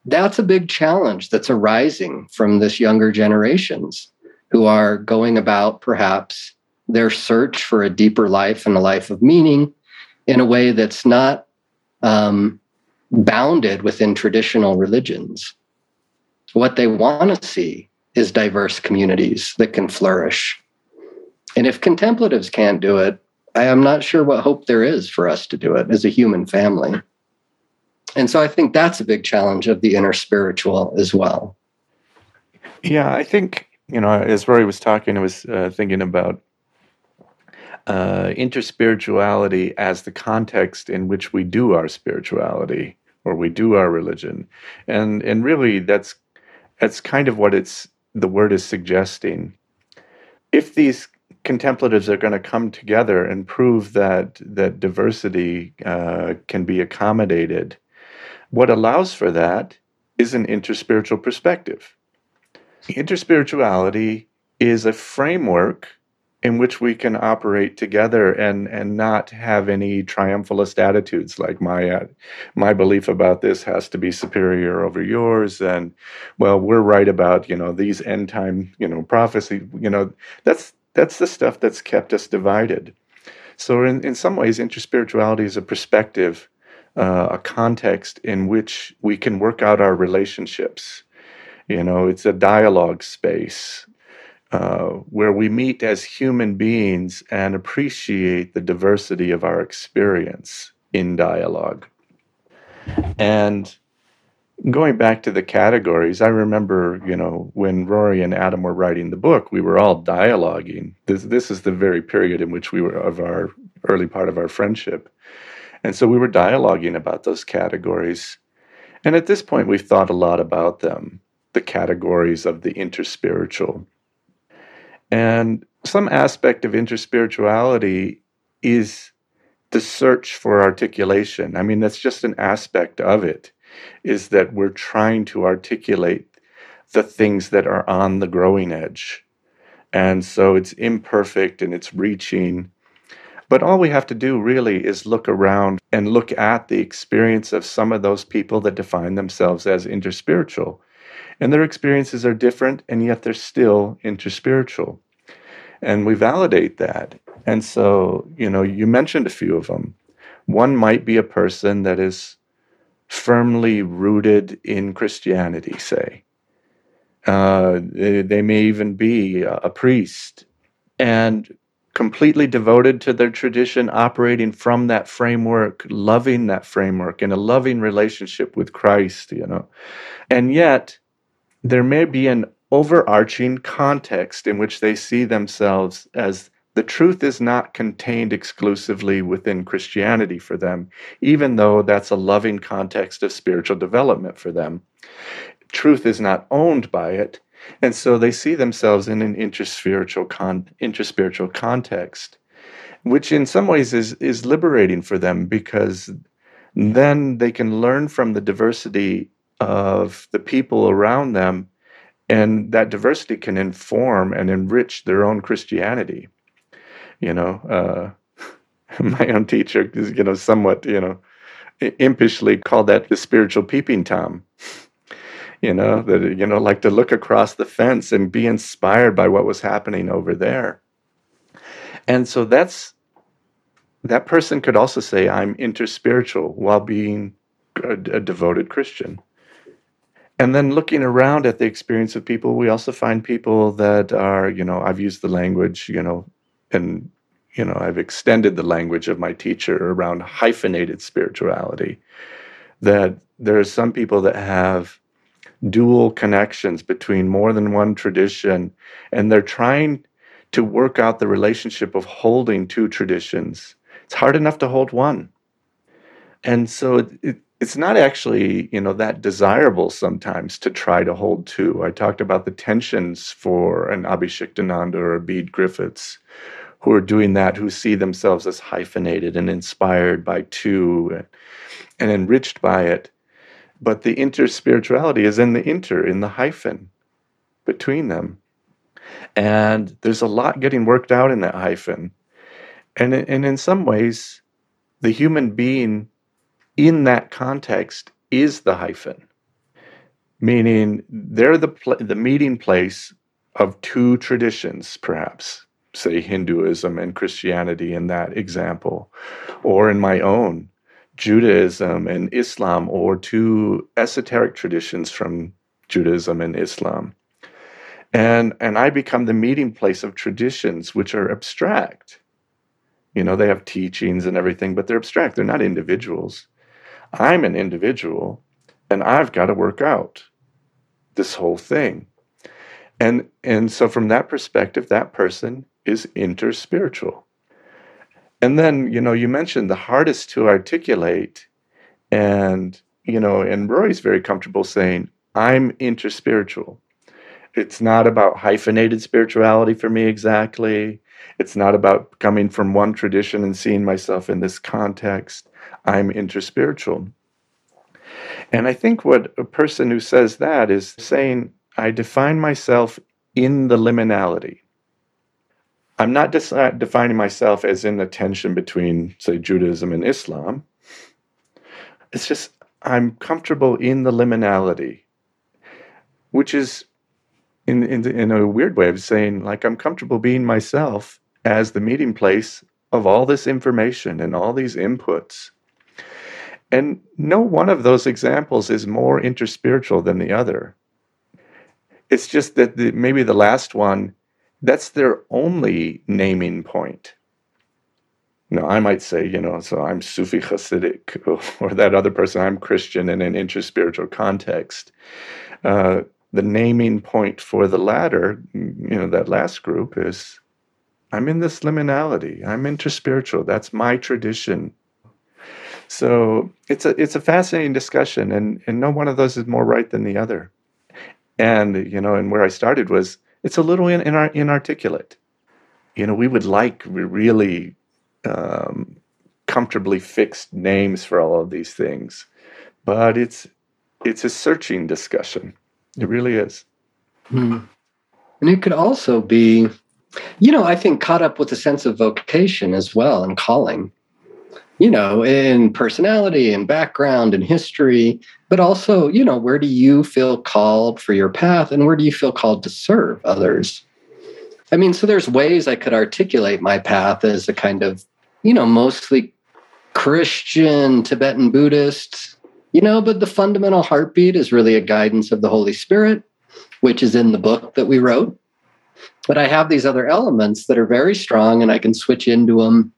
C: that's a big challenge that's arising from this younger generations who are going about perhaps their search for a deeper life and a life of meaning in a way that's not um, bounded within traditional religions. What they want to see is diverse communities that can flourish. And if contemplatives can't do it, I am not sure what hope there is for us to do it as a human family. And so I think that's a big challenge of the interspiritual as well.
A: Yeah, I think, you know, as Rory was talking, I was uh, thinking about uh, interspirituality as the context in which we do our spirituality or we do our religion. And, and really, that's, that's kind of what it's, the word is suggesting. If these contemplatives are going to come together and prove that that diversity uh, can be accommodated. What allows for that is an interspiritual perspective. Interspirituality is a framework in which we can operate together and and not have any triumphalist attitudes like my uh, my belief about this has to be superior over yours and well we're right about you know these end time you know prophecy you know that's that's the stuff that's kept us divided. So in, in some ways interspirituality is a perspective uh, a context in which we can work out our relationships. You know it's a dialogue space uh, where we meet as human beings and appreciate the diversity of our experience in dialogue. And going back to the categories, I remember, you know, when Rory and Adam were writing the book, we were all dialoguing. This, this is the very period in which we were of our early part of our friendship. And so we were dialoguing about those categories. And at this point, we've thought a lot about them the categories of the interspiritual and some aspect of interspirituality is the search for articulation. I mean, that's just an aspect of it, is that we're trying to articulate the things that are on the growing edge. And so it's imperfect and it's reaching. But all we have to do really is look around and look at the experience of some of those people that define themselves as interspiritual and their experiences are different, and yet they're still interspiritual. And we validate that. And so, you know, you mentioned a few of them. One might be a person that is firmly rooted in Christianity, say. Uh, they, they may even be a, a priest and completely devoted to their tradition, operating from that framework, loving that framework, in a loving relationship with Christ, you know. And yet, there may be an overarching context in which they see themselves as the truth is not contained exclusively within Christianity for them, even though that's a loving context of spiritual development for them. Truth is not owned by it, and so they see themselves in an interspiritual, con- interspiritual context, which in some ways is, is liberating for them because then they can learn from the diversity of the people around them, and that diversity can inform and enrich their own Christianity. You know, uh, my own teacher is, you know, somewhat, you know, impishly called that the spiritual peeping tom. You know, that, you know, like to look across the fence and be inspired by what was happening over there. And so that's, that person could also say, I'm interspiritual while being a, a devoted Christian and then looking around at the experience of people, we also find people that are, you know, I've used the language, you know, and, you know, I've extended the language of my teacher around hyphenated spirituality. That there are some people that have dual connections between more than one tradition, and they're trying to work out the relationship of holding two traditions. It's hard enough to hold one. And so it, it it's not actually you know that desirable sometimes to try to hold two. I talked about the tensions for an Abhishiktananda or a Bede Griffiths who are doing that, who see themselves as hyphenated and inspired by two and enriched by it. But the interspirituality is in the inter, in the hyphen between them. And there's a lot getting worked out in that hyphen. And, and in some ways, the human being in that context is the hyphen, meaning they're the, pl- the meeting place of two traditions, perhaps, say Hinduism and Christianity in that example, or in my own Judaism and Islam or two esoteric traditions from Judaism and Islam. And, and I become the meeting place of traditions which are abstract. You know, they have teachings and everything, but they're abstract. They're not individuals. I'm an individual and I've got to work out this whole thing. And, and so, from that perspective, that person is interspiritual. And then, you know, you mentioned the hardest to articulate. And, you know, and Rory's very comfortable saying, I'm interspiritual. It's not about hyphenated spirituality for me exactly. It's not about coming from one tradition and seeing myself in this context. I'm interspiritual. And I think what a person who says that is saying, I define myself in the liminality. I'm not de- uh, defining myself as in the tension between, say, Judaism and Islam. It's just I'm comfortable in the liminality, which is, in, in, in a weird way of saying, like, I'm comfortable being myself as the meeting place of all this information and all these inputs. And no one of those examples is more interspiritual than the other. It's just that the, maybe the last one that's their only naming point. Now, I might say, you know, so I'm Sufi Hasidic, or that other person, I'm Christian in an interspiritual context. Uh, the naming point for the latter, you know, that last group is I'm in this liminality. I'm interspiritual. That's my tradition. So it's a it's a fascinating discussion, and and no one of those is more right than the other. And you know, and where I started was it's a little in, in our, inarticulate. You know, we would like really um, comfortably fixed names for all of these things, but it's it's a searching discussion. It really is.
C: Hmm. And it could also be, you know, I think caught up with a sense of vocation as well and calling you know, in personality and background and history, but also, you know, where do you feel called for your path and where do you feel called to serve others? I mean, so there's ways I could articulate my path as a kind of, you know, mostly Christian, Tibetan Buddhist, you know, but the fundamental heartbeat is really a guidance of the Holy Spirit, which is in the book that we wrote. But I have these other elements that are very strong and I can switch into them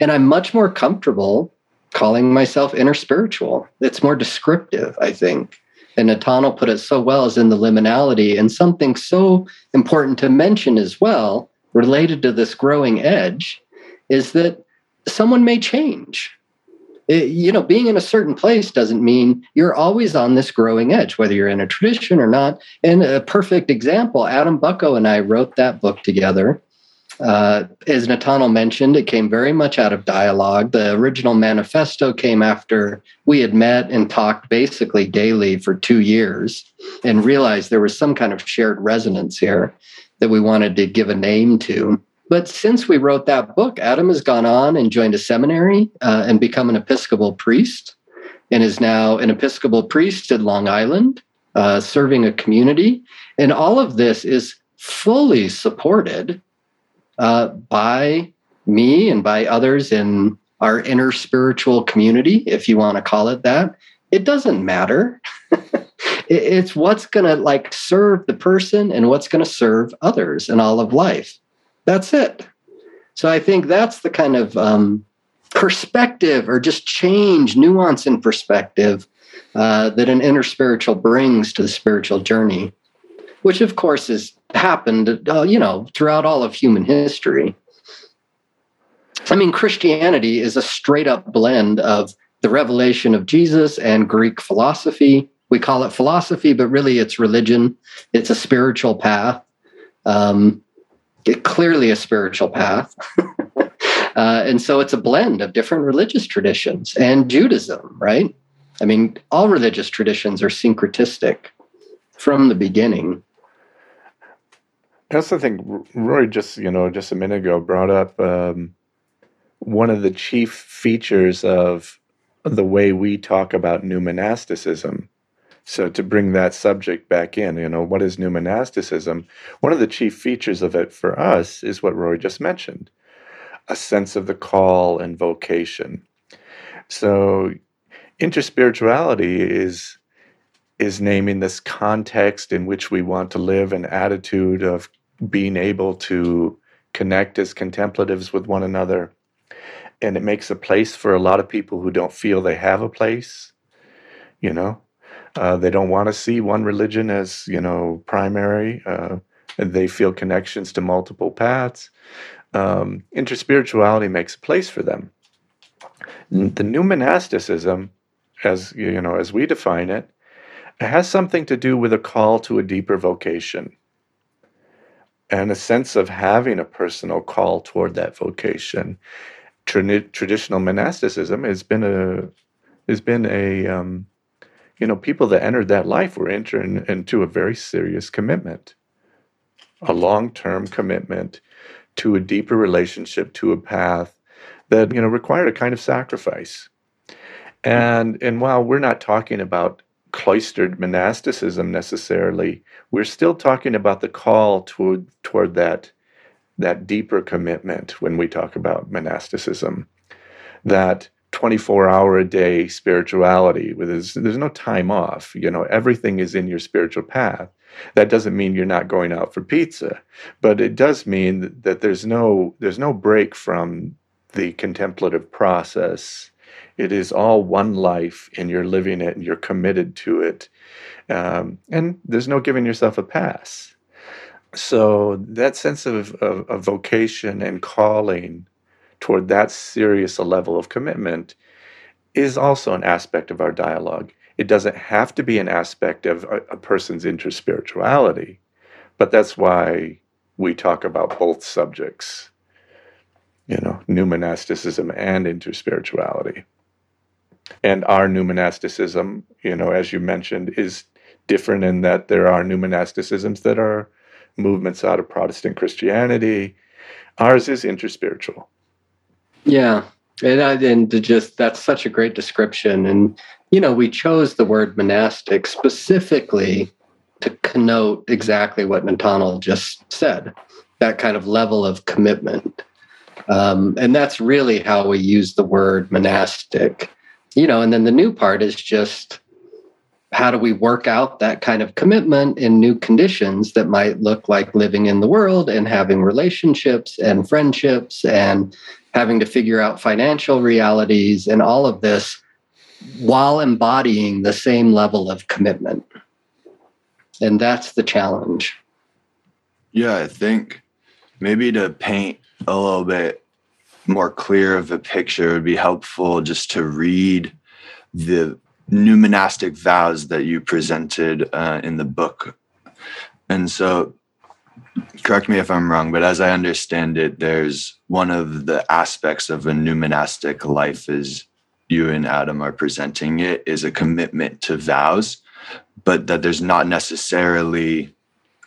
C: and I'm much more comfortable calling myself interspiritual. It's more descriptive, I think. And Netanel put it so well as in the liminality, and something so important to mention as well, related to this growing edge, is that someone may change. It, you know, being in a certain place doesn't mean you're always on this growing edge, whether you're in a tradition or not. And a perfect example, Adam Bucko and I wrote that book together uh, as Netanel mentioned, it came very much out of dialogue. The original manifesto came after we had met and talked basically daily for two years and realized there was some kind of shared resonance here that we wanted to give a name to. But since we wrote that book, Adam has gone on and joined a seminary uh, and become an Episcopal priest and is now an Episcopal priest in Long Island, uh, serving a community. And all of this is fully supported uh, by me and by others in our interspiritual community, if you want to call it that. It doesn't matter. it's what's going to like serve the person and what's going to serve others in all of life. That's it. So I think that's the kind of um, perspective or just change, nuance in perspective uh, that an interspiritual brings to the spiritual journey, which of course has happened, uh, you know, throughout all of human history. I mean, Christianity is a straight up blend of the revelation of Jesus and Greek philosophy. We call it philosophy, but really it's religion. It's a spiritual path. Um, clearly a spiritual path. uh, and so it's a blend of different religious traditions and Judaism, right? I mean, all religious traditions are syncretistic from the beginning.
A: I also think Rory just you know just a minute ago brought up um, one of the chief features of the way we talk about new monasticism. So to bring that subject back in, you know, what is new monasticism? One of the chief features of it for us is what Rory just mentioned: a sense of the call and vocation. So interspirituality is is naming this context in which we want to live an attitude of being able to connect as contemplatives with one another and it makes a place for a lot of people who don't feel they have a place you know uh, they don't want to see one religion as you know primary uh, they feel connections to multiple paths. Um, interspirituality makes a place for them. The new monasticism as you know as we define it has something to do with a call to a deeper vocation and a sense of having a personal call toward that vocation. Tra- traditional monasticism has been a has been a um, you know people that entered that life were entering into a very serious commitment a long-term commitment to a deeper relationship to a path that you know required a kind of sacrifice. And and while we're not talking about cloistered monasticism necessarily we're still talking about the call toward toward that that deeper commitment when we talk about monasticism, that 24 hour a day spirituality with there's, there's no time off you know everything is in your spiritual path. That doesn't mean you're not going out for pizza but it does mean that there's no there's no break from the contemplative process. It is all one life and you're living it and you're committed to it um, and there's no giving yourself a pass. So that sense of, of, of, vocation and calling toward that serious a level of commitment is also an aspect of our dialogue. It doesn't have to be an aspect of a, a person's interspirituality, but that's why we talk about both subjects, you know, new monasticism and interspirituality. And our new monasticism, you know, as you mentioned, is different in that there are new monasticisms that are movements out of Protestant Christianity. Ours is interspiritual.
C: Yeah. And, I, and to just that's such a great description. And, you know, we chose the word monastic specifically to connote exactly what Netanel just said that kind of level of commitment. Um, and that's really how we use the word monastic. You know, and then the new part is just how do we work out that kind of commitment in new conditions that might look like living in the world and having relationships and friendships and having to figure out financial realities and all of this while embodying the same level of commitment? And that's the challenge.
B: Yeah i think maybe to paint a little bit more clear of a picture would be helpful just to read the new monastic vows that you presented uh, in the book. And so, correct me if I'm wrong, but as I understand it, there's one of the aspects of a new monastic life is you and Adam are presenting it is a commitment to vows, but that there's not necessarily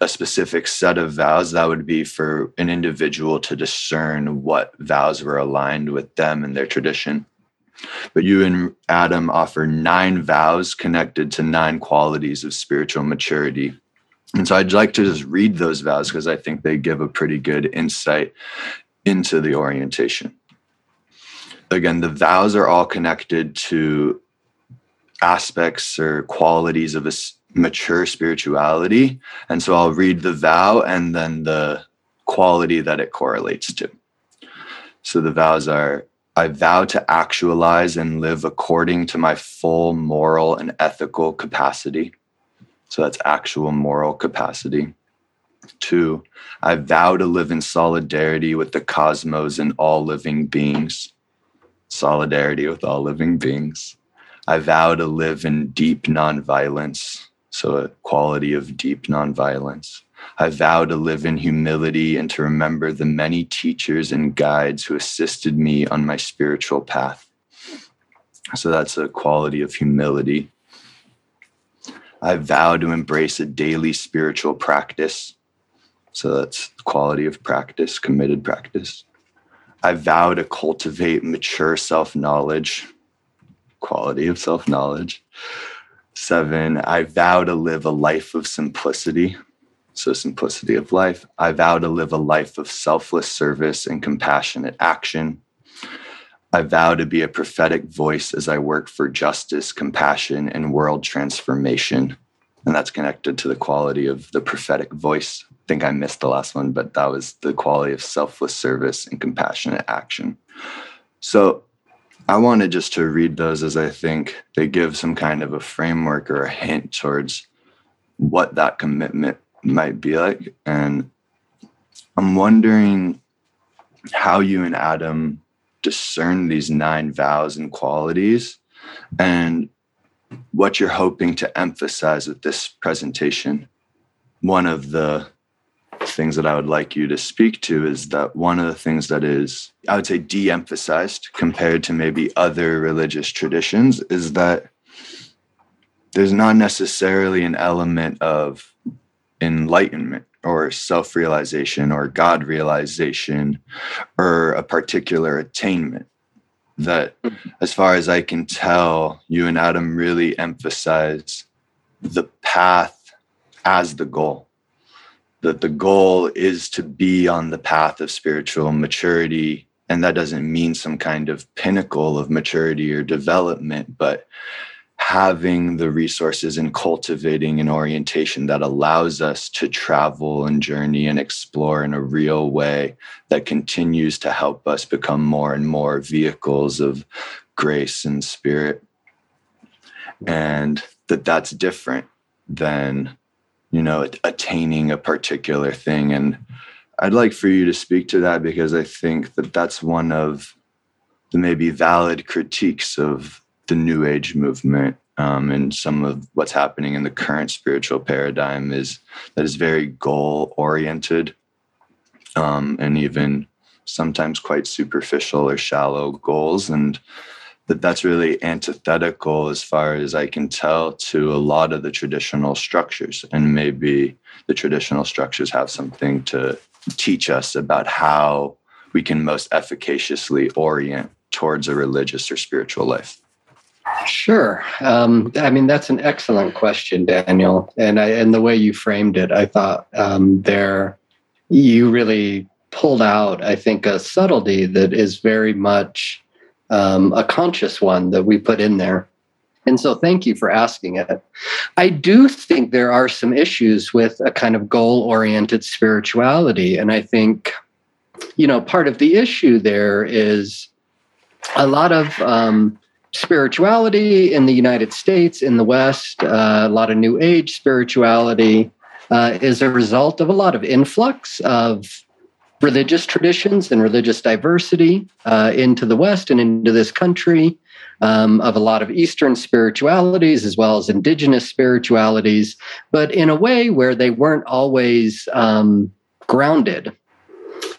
B: a specific set of vows that would be for an individual to discern what vows were aligned with them and their tradition. But you and Adam offer nine vows connected to nine qualities of spiritual maturity. And so I'd like to just read those vows because I think they give a pretty good insight into the orientation. Again, the vows are all connected to aspects or qualities of a mature spirituality. And so I'll read the vow and then the quality that it correlates to. So the vows are I vow to actualize and live according to my full moral and ethical capacity. So that's actual moral capacity. Two, I vow to live in solidarity with the cosmos and all living beings. Solidarity with all living beings. I vow to live in deep nonviolence. So, a quality of deep nonviolence. I vow to live in humility and to remember the many teachers and guides who assisted me on my spiritual path. So that's a quality of humility. I vow to embrace a daily spiritual practice. So that's the quality of practice, committed practice. I vow to cultivate mature self knowledge, quality of self knowledge. Seven, I vow to live a life of simplicity. So, simplicity of life. I vow to live a life of selfless service and compassionate action. I vow to be a prophetic voice as I work for justice, compassion, and world transformation. And that's connected to the quality of the prophetic voice. I think I missed the last one, but that was the quality of selfless service and compassionate action. So I wanted just to read those as I think they give some kind of a framework or a hint towards what that commitment might be like. And I'm wondering how you and Adam discern these nine vows and qualities and what you're hoping to emphasize with this presentation. One of the things that I would like you to speak to is that one of the things that is, I would say, de emphasized compared to maybe other religious traditions is that there's not necessarily an element of enlightenment or self realization or God realization or a particular attainment. That, mm-hmm. as far as I can tell, you and Adam really emphasize the path as the goal. That the goal is to be on the path of spiritual maturity. And that doesn't mean some kind of pinnacle of maturity or development, but having the resources and cultivating an orientation that allows us to travel and journey and explore in a real way that continues to help us become more and more vehicles of grace and spirit. And that that's different than you know attaining a particular thing. And i'd like for you to speak to that because i think that that's one of the maybe valid critiques of the New Age movement um, and some of what's happening in the current spiritual paradigm is that is very goal oriented um, and even sometimes quite superficial or shallow goals. And that that's really antithetical as far as i can tell to a lot of the traditional structures. And maybe the traditional structures have something to teach us about how we can most efficaciously orient towards a religious or spiritual life
C: Sure. Um, I mean, that's an excellent question, Daniel. And I, and the way you framed it, I thought um, there you really pulled out, I think, a subtlety that is very much um, a conscious one that we put in there. And so, thank you for asking it. I do think there are some issues with a kind of goal oriented spirituality. And I think, you know, part of the issue there is a lot of um, spirituality in the United States, in the West, uh, a lot of New Age spirituality uh, is a result of a lot of influx of religious traditions and religious diversity uh, into the West and into this country, um, of a lot of Eastern spiritualities as well as indigenous spiritualities, but in a way where they weren't always um, grounded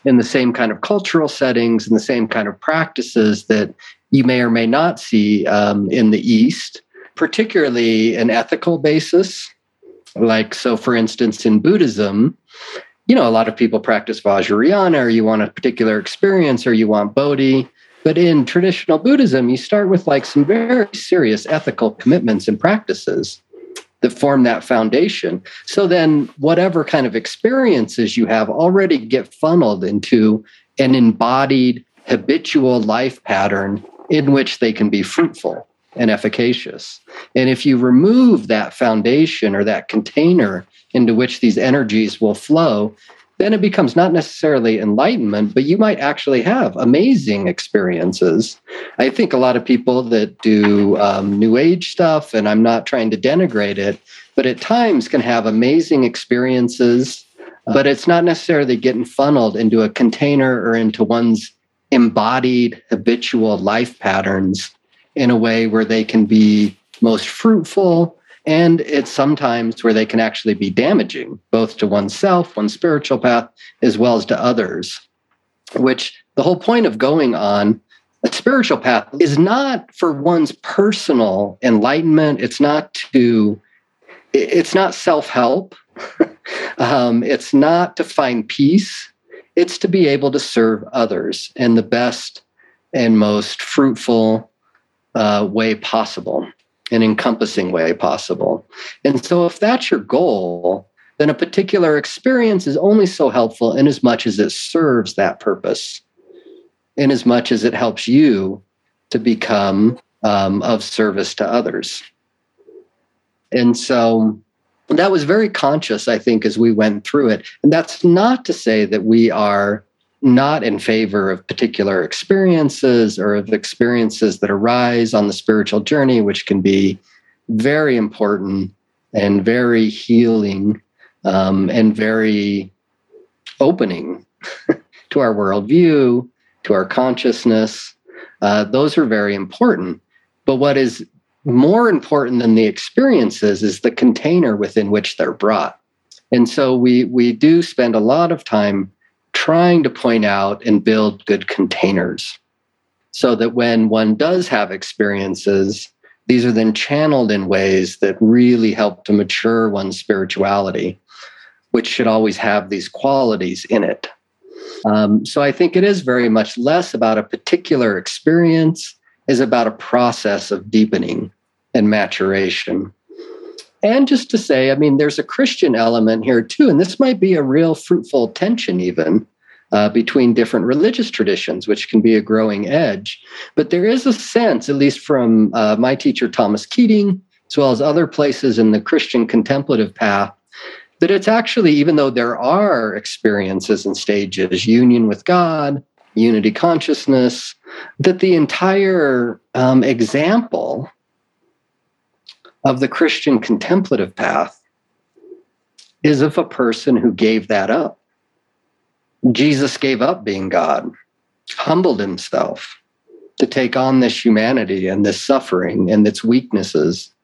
C: in the same kind of cultural settings and the same kind of practices that you may or may not see um, in the East, particularly an ethical basis. Like, so for instance, in Buddhism, you know, a lot of people practice Vajrayana, or you want a particular experience, or you want Bodhi. But in traditional Buddhism, you start with like some very serious ethical commitments and practices that form that foundation. So then, whatever kind of experiences you have already get funneled into an embodied habitual life pattern in which they can be fruitful and efficacious. And if you remove that foundation or that container into which these energies will flow, then it becomes not necessarily enlightenment, but you might actually have amazing experiences. I think a lot of people that do um, New Age stuff, and I'm not trying to denigrate it, but at times can have amazing experiences, but it's not necessarily getting funneled into a container or into one's embodied habitual life patterns in a way where they can be most fruitful and it's sometimes where they can actually be damaging both to oneself one's spiritual path as well as to others. Which the whole point of going on a spiritual path is not for one's personal enlightenment. It's not to it's not self-help. Um, it's not to find peace it's to be able to serve others in the best and most fruitful uh, way possible, an encompassing way possible. And so, if that's your goal, then a particular experience is only so helpful in as much as it serves that purpose. in as much as it helps you to become um, of service to others. And so that was very conscious, I think, as we went through it. And that's not to say that we are not in favor of particular experiences or of experiences that arise on the spiritual journey, which can be very important and very healing um, and very opening to our worldview, to our consciousness. Uh, those are very important. But what is more important than the experiences is the container within which they're brought. And so we we do spend a lot of time trying to point out and build good containers so that when one does have experiences, these are then channeled in ways that really help to mature one's spirituality, which should always have these qualities in it. Um, so I think it is very much less about a particular experience, is about a process of deepening and maturation. And just to say, I mean, there's a Christian element here too, and this might be a real fruitful tension even uh, between different religious traditions, which can be a growing edge. But there is a sense, at least from uh, my teacher Thomas Keating, as well as other places in the Christian contemplative path, that it's actually, even though there are experiences and stages, union with God, unity consciousness, that the entire um, example of the Christian contemplative path is of a person who gave that up. Jesus gave up being God, humbled himself to take on this humanity and this suffering and its weaknesses.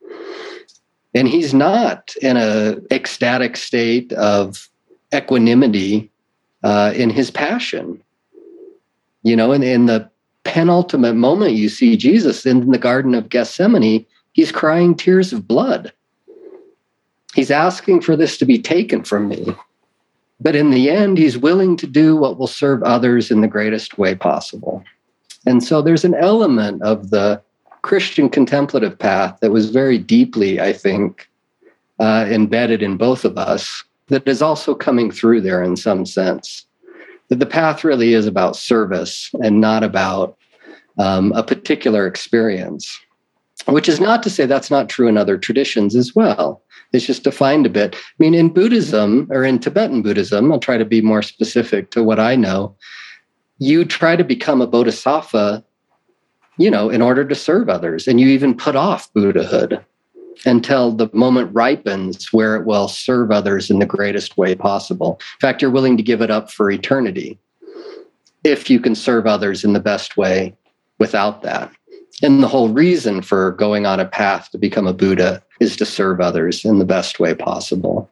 C: And he's not in a ecstatic state of equanimity uh, in his passion. You know, in, in the penultimate moment you see Jesus in the Garden of Gethsemane, He's crying tears of blood. He's asking for this to be taken from me. But in the end, he's willing to do what will serve others in the greatest way possible. And so there's an element of the Christian contemplative path that was very deeply, I think, uh, embedded in both of us that is also coming through there in some sense. That the path really is about service and not about um, a particular experience which is not to say that's not true in other traditions as well. It's just defined a bit. I mean, in Buddhism or in Tibetan Buddhism, I'll try to be more specific to what I know. You try to become a bodhisattva, you know, in order to serve others. And you even put off Buddhahood until the moment ripens where it will serve others in the greatest way possible. In fact, you're willing to give it up for eternity if you can serve others in the best way without that. And the whole reason for going on a path to become a Buddha is to serve others in the best way possible.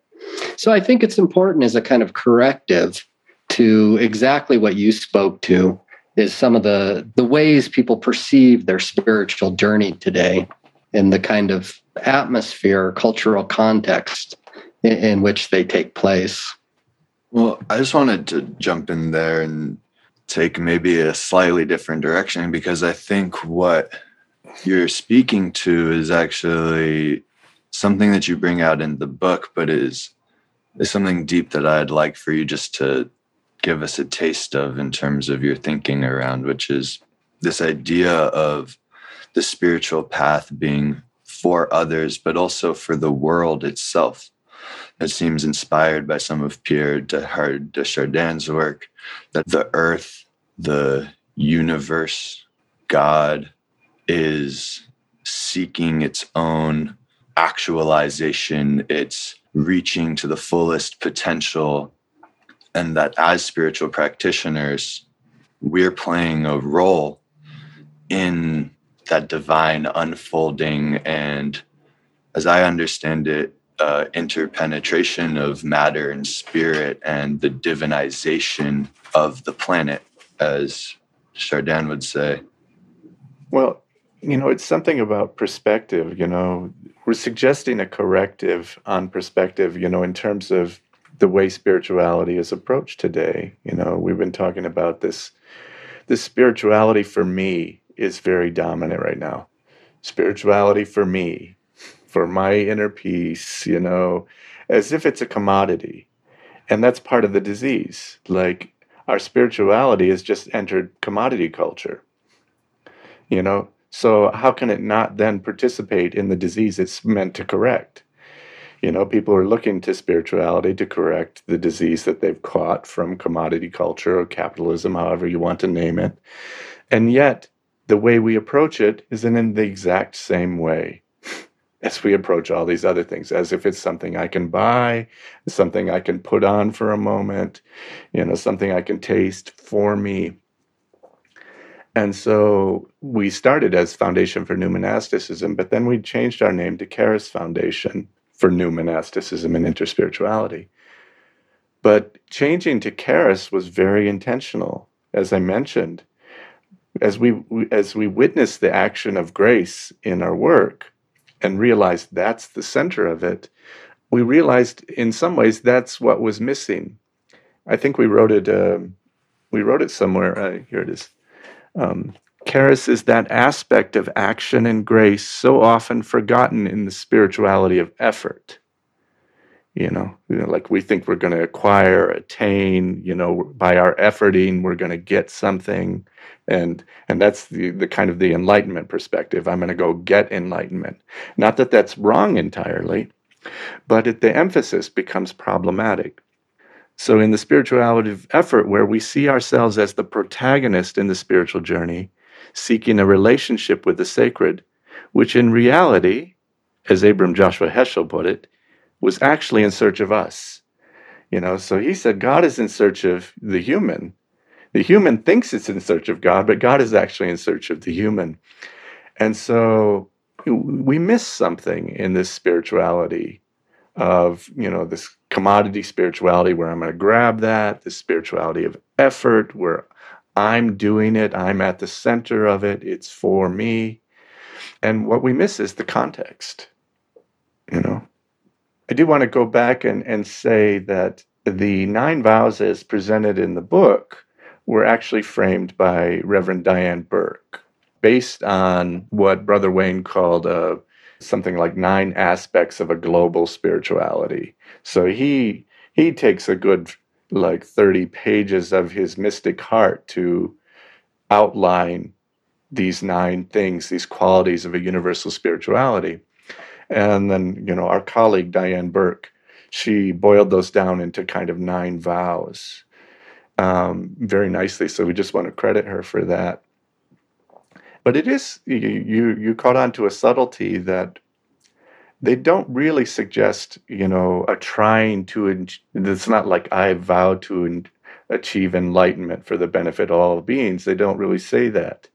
C: So I think it's important as a kind of corrective to exactly what you spoke to is some of the the ways people perceive their spiritual journey today in the kind of atmosphere cultural context in, in which they take place
B: well i just wanted to jump in there and take maybe a slightly different direction because I think what you're speaking to is actually something that you bring out in the book, but is is something deep that I'd like for you just to give us a taste of in terms of your thinking around, which is this idea of the spiritual path being for others, but also for the world itself. It seems inspired by some of Pierre de Chardin's work that the earth, the universe, God is seeking its own actualization, it's reaching to the fullest potential, and that as spiritual practitioners, we're playing a role in that divine unfolding. And as i understand it uh, interpenetration of matter and spirit and the divinization of the planet, as Chardin would say.
A: Well, you know, it's something about perspective. You know, we're suggesting a corrective on perspective, you know, in terms of the way spirituality is approached today. You know, we've been talking about this. This spirituality for me is very dominant right now. Spirituality for me, for my inner peace, you know, as if it's a commodity. And that's part of the disease. Like, our spirituality has just entered commodity culture. You know, so how can it not then participate in the disease it's meant to correct? You know, people are looking to spirituality to correct the disease that they've caught from commodity culture or capitalism, however you want to name it. And yet, the way we approach it is in the exact same way as we approach all these other things, as if it's something I can buy, something I can put on for a moment, you know, something I can taste for me. And so we started as Foundation for New Monasticism, but then we changed our name to Charis Foundation for new monasticism and interspirituality. But changing to Charis was very intentional, as I mentioned. As we as we witnessed the action of grace in our work and realized that's the center of it, we realized in some ways that's what was missing. I think we wrote it. Uh, we wrote it somewhere. Uh, here it is. Um, Charis is that aspect of action and grace so often forgotten in the spirituality of effort. You know, you know like we think we're going to acquire, attain, you know, by our efforting, we're going to get something. And, and that's the, the kind of the enlightenment perspective. I'm going to go get enlightenment. Not that that's wrong entirely, but it, the emphasis becomes problematic. So, in the spirituality of effort, where we see ourselves as the protagonist in the spiritual journey, seeking a relationship with the sacred, which in reality, as Abraham Joshua Heschel put it, was actually in search of us. You know, so he said God is in search of the human. The human thinks it's in search of God, but God is actually in search of the human. And so we miss something in this spirituality of, you know, this commodity spirituality where I'm going to grab that, the spirituality of effort where I'm doing it, I'm at the center of it, it's for me. And what we miss is the context, you know. I do want to go back and, and say that the nine vows as presented in the book were actually framed by Reverend Diane Berke, based on what Brother Wayne called uh, something like nine aspects of a global spirituality. So he he takes a good like 30 pages of his mystic heart to outline these nine things, these qualities of a universal spirituality. And then, you know, our colleague Diane Berke, she boiled those down into kind of nine vows um, very nicely. So we just want to credit her for that. But it is you you, you caught on to a subtlety that they don't really suggest, you know, a trying to. It's not like I vow to achieve enlightenment for the benefit of all beings. They don't really say that.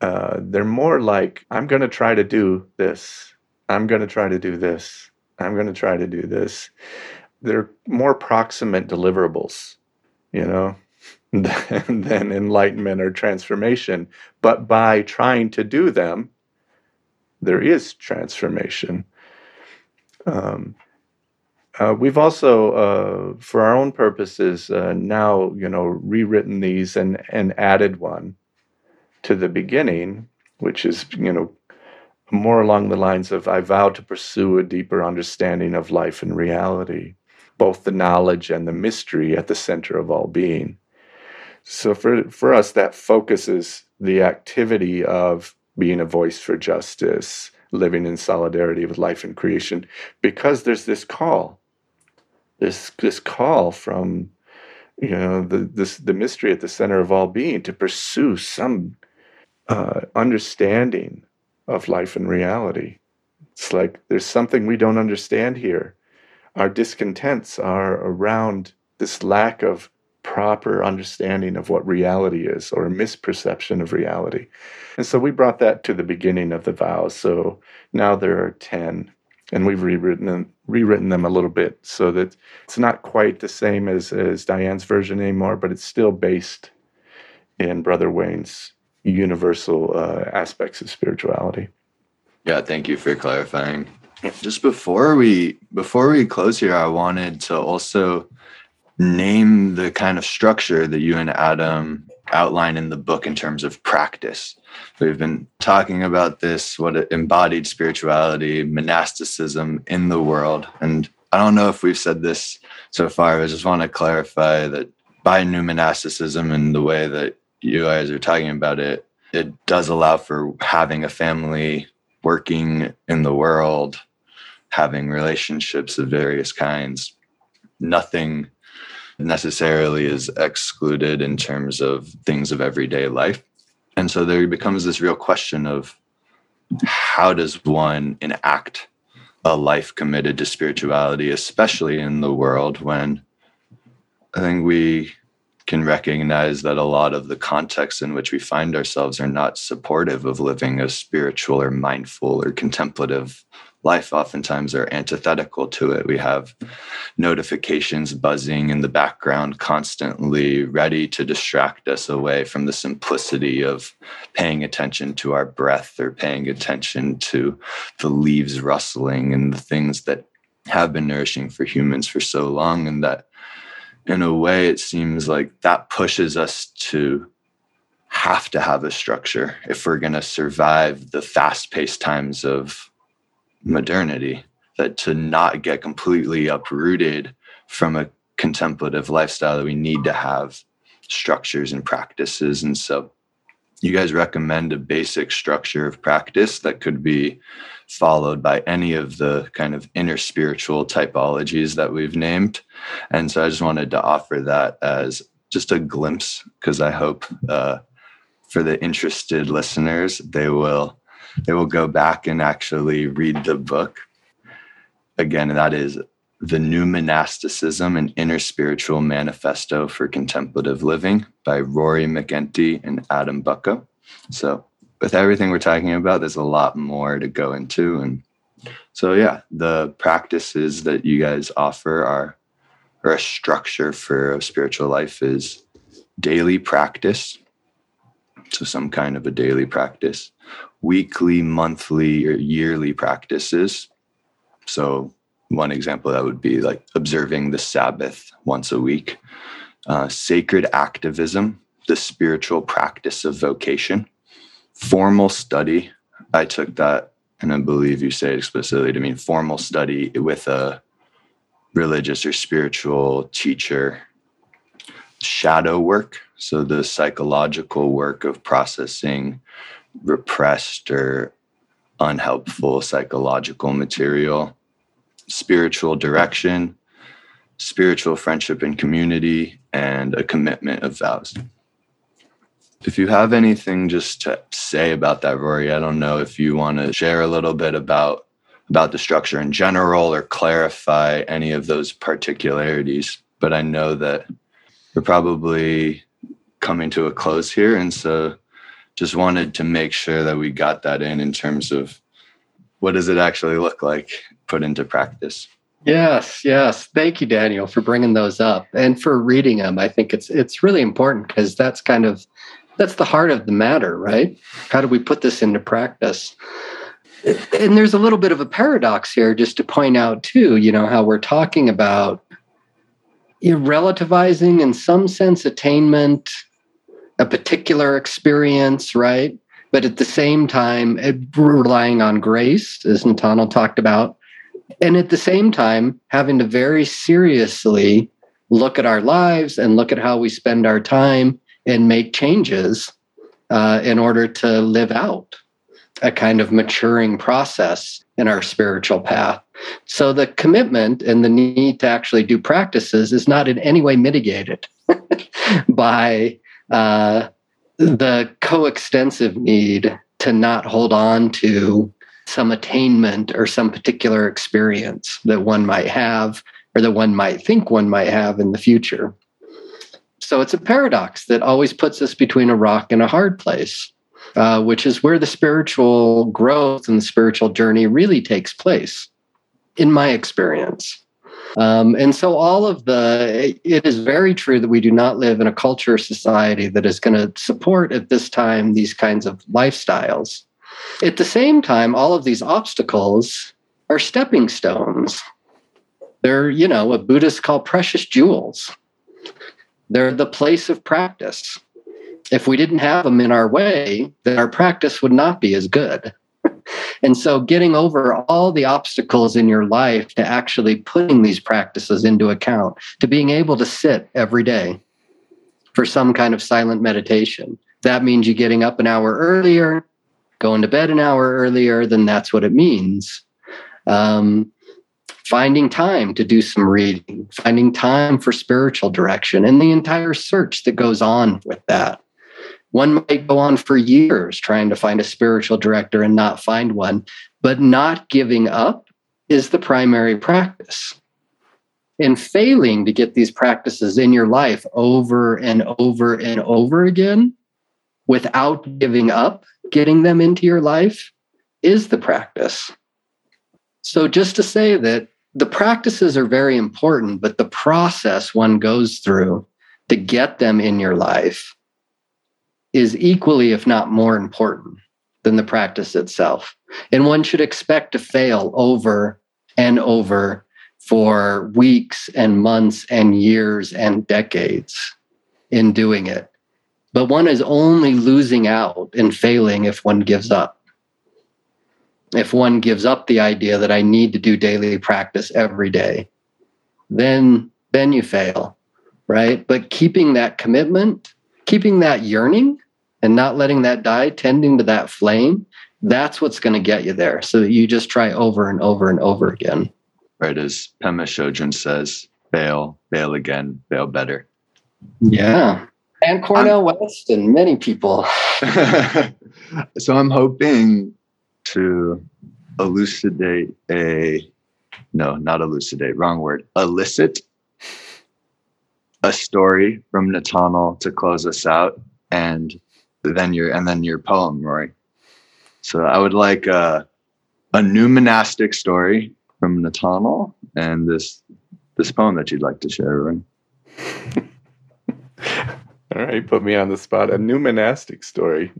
A: Uh, they're more like I'm going to try to do this. I'm going to try to do this. I'm going to try to do this. They're more proximate deliverables, you know, than, than enlightenment or transformation. But by trying to do them, there is transformation. Um, uh, we've also, uh, for our own purposes, uh, now you know rewritten these and and added one to the beginning, which is you know more along the lines of I vow to pursue a deeper understanding of life and reality, both the knowledge and the mystery at the center of all being. So for for us, that focuses the activity of being a voice for justice, living in solidarity with life and creation because there's this call this this call from you know the this the mystery at the center of all being to pursue some uh, understanding of life and reality it's like there's something we don't understand here our discontents are around this lack of proper understanding of what reality is or a misperception of reality. And so we brought that to the beginning of the vows. So now there are 10 and we've rewritten them, rewritten them a little bit so that it's not quite the same as, as Diane's version anymore, but it's still based in Brother Wayne's universal uh, aspects of spirituality.
B: Yeah, thank you for clarifying. Just before we before we close here, I wanted to also name the kind of structure that you and Adam outline in the book in terms of practice. We've been talking about this, what embodied spirituality, monasticism in the world. And I don't know if we've said this so far, I just want to clarify that by new monasticism and the way that you guys are talking about it, it does allow for having a family, working in the world, having relationships of various kinds. Nothing necessarily is excluded in terms of things of everyday life. And so there becomes this real question of how does one enact a life committed to spirituality, especially in the world when I think we can recognize that a lot of the contexts in which we find ourselves are not supportive of living a spiritual or mindful or contemplative life oftentimes are antithetical to it. We have notifications buzzing in the background, constantly ready to distract us away from the simplicity of paying attention to our breath or paying attention to the leaves rustling and the things that have been nourishing for humans for so long. And that, in a way, it seems like that pushes us to have to have a structure if we're going to survive the fast paced times of modernity that to not get completely uprooted from a contemplative lifestyle that we need to have structures and practices. And so you guys recommend a basic structure of practice that could be followed by any of the kind of interspiritual typologies that we've named and so i just wanted to offer that as just a glimpse because i hope uh, for the interested listeners they will they will go back and actually read the book. Again, that is The New Monasticism An Interspiritual Manifesto for Contemplative Living by Rory McEntee and Adam Bucko. So, with everything we're talking about, there's a lot more to go into. And so, yeah, the practices that you guys offer are, or a structure for a spiritual life is daily practice. So, some kind of a daily practice weekly, monthly, or yearly practices. So, one example that would be like observing the Sabbath once a week, uh, sacred activism, the spiritual practice of vocation, formal study. I took that, and I believe you say it explicitly to mean formal study with a religious or spiritual teacher, shadow work. So, the psychological work of processing repressed or unhelpful psychological material, spiritual direction, spiritual friendship and community, and a commitment of vows. If you have anything just to say about that, Rory, I don't know if you want to share a little bit about about the structure in general or clarify any of those particularities. But I know that we're probably coming to a close here. And so just wanted to make sure that we got that in in terms of what does it actually look like put into practice
C: yes yes thank you daniel for bringing those up and for reading them i think it's it's really important because that's kind of that's the heart of the matter right how do we put this into practice and there's a little bit of a paradox here just to point out too you know how we're talking about you know, relativizing in some sense attainment a particular experience, right? But at the same time, eh, relying on grace, as Netanel talked about. And at the same time, having to very seriously look at our lives and look at how we spend our time and make changes uh, in order to live out a kind of maturing process in our spiritual path. So the commitment and the need to actually do practices is not in any way mitigated by uh, the coextensive need to not hold on to some attainment or some particular experience that one might have or that one might think one might have in the future. So it's a paradox that always puts us between a rock and a hard place, uh, which is where the spiritual growth and the spiritual journey really takes place, in my experience. Um, and so, all of the, it is very true that we do not live in a culture or society that is going to support at this time these kinds of lifestyles. At the same time, all of these obstacles are stepping stones. They're, you know, what Buddhists call precious jewels. They're the place of practice. If we didn't have them in our way, then our practice would not be as good. And so, getting over all the obstacles in your life to actually putting these practices into account, to being able to sit every day for some kind of silent meditation. That means you getting up an hour earlier, going to bed an hour earlier, then that's what it means. Um, finding time to do some reading, finding time for spiritual direction, and the entire search that goes on with that. One might go on for years trying to find a spiritual director and not find one, but not giving up is the primary practice. And failing to get these practices in your life over and over and over again without giving up getting them into your life is the practice. So, just to say that the practices are very important, but the process one goes through to get them in your life is equally, if not more important than the practice itself. And one should expect to fail over and over for weeks and months and years and decades in doing it. But one is only losing out and failing if one gives up. If one gives up the idea that I need to do daily practice every day, then then you fail, right? But keeping that commitment, keeping that yearning and not letting that die, tending to that flame, that's what's going to get you there. So you just try over and over and over again.
B: Right, as Pema Chodron says, fail, fail again, fail better.
C: Yeah and Cornel I'm, West and many people.
B: so I'm hoping to elucidate a no, not elucidate, wrong word, elicit a story from Netanel to close us out, and then your and then your poem, Rory. So I would like a, a new monastic story from Netanel and this this poem that you'd like to share, Rory.
A: All right, put me on the spot. A new monastic story.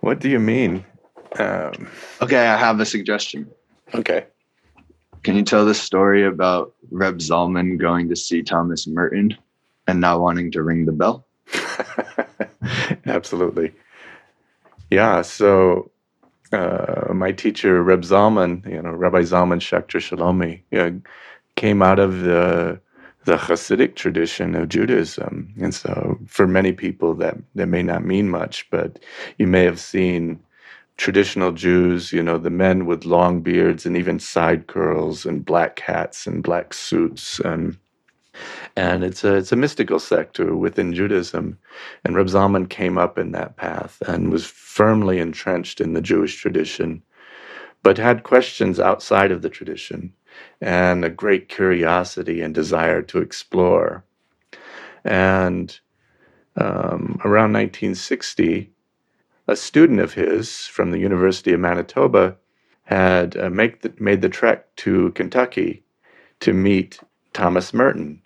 A: What do you mean? Um,
B: okay, I have a suggestion.
A: Okay.
B: Can you tell the story about Reb Zalman going to see Thomas Merton and not wanting to ring the bell?
A: Absolutely. Yeah. So uh, my teacher Reb Zalman, you know, Rabbi Zalman Schachter Shalomi, know, came out of the the Hasidic tradition of Judaism. And so, for many people, that, that may not mean much, but you may have seen traditional Jews, you know, the men with long beards and even side curls and black hats and black suits. And, and it's a, it's a mystical sector within Judaism. And Reb Zalman came up in that path and was firmly entrenched in the Jewish tradition, but had questions outside of the tradition and a great curiosity and desire to explore. And um, around 1960, a student of his from the University of Manitoba had uh, make the, made the trek to Kentucky to meet Thomas Merton.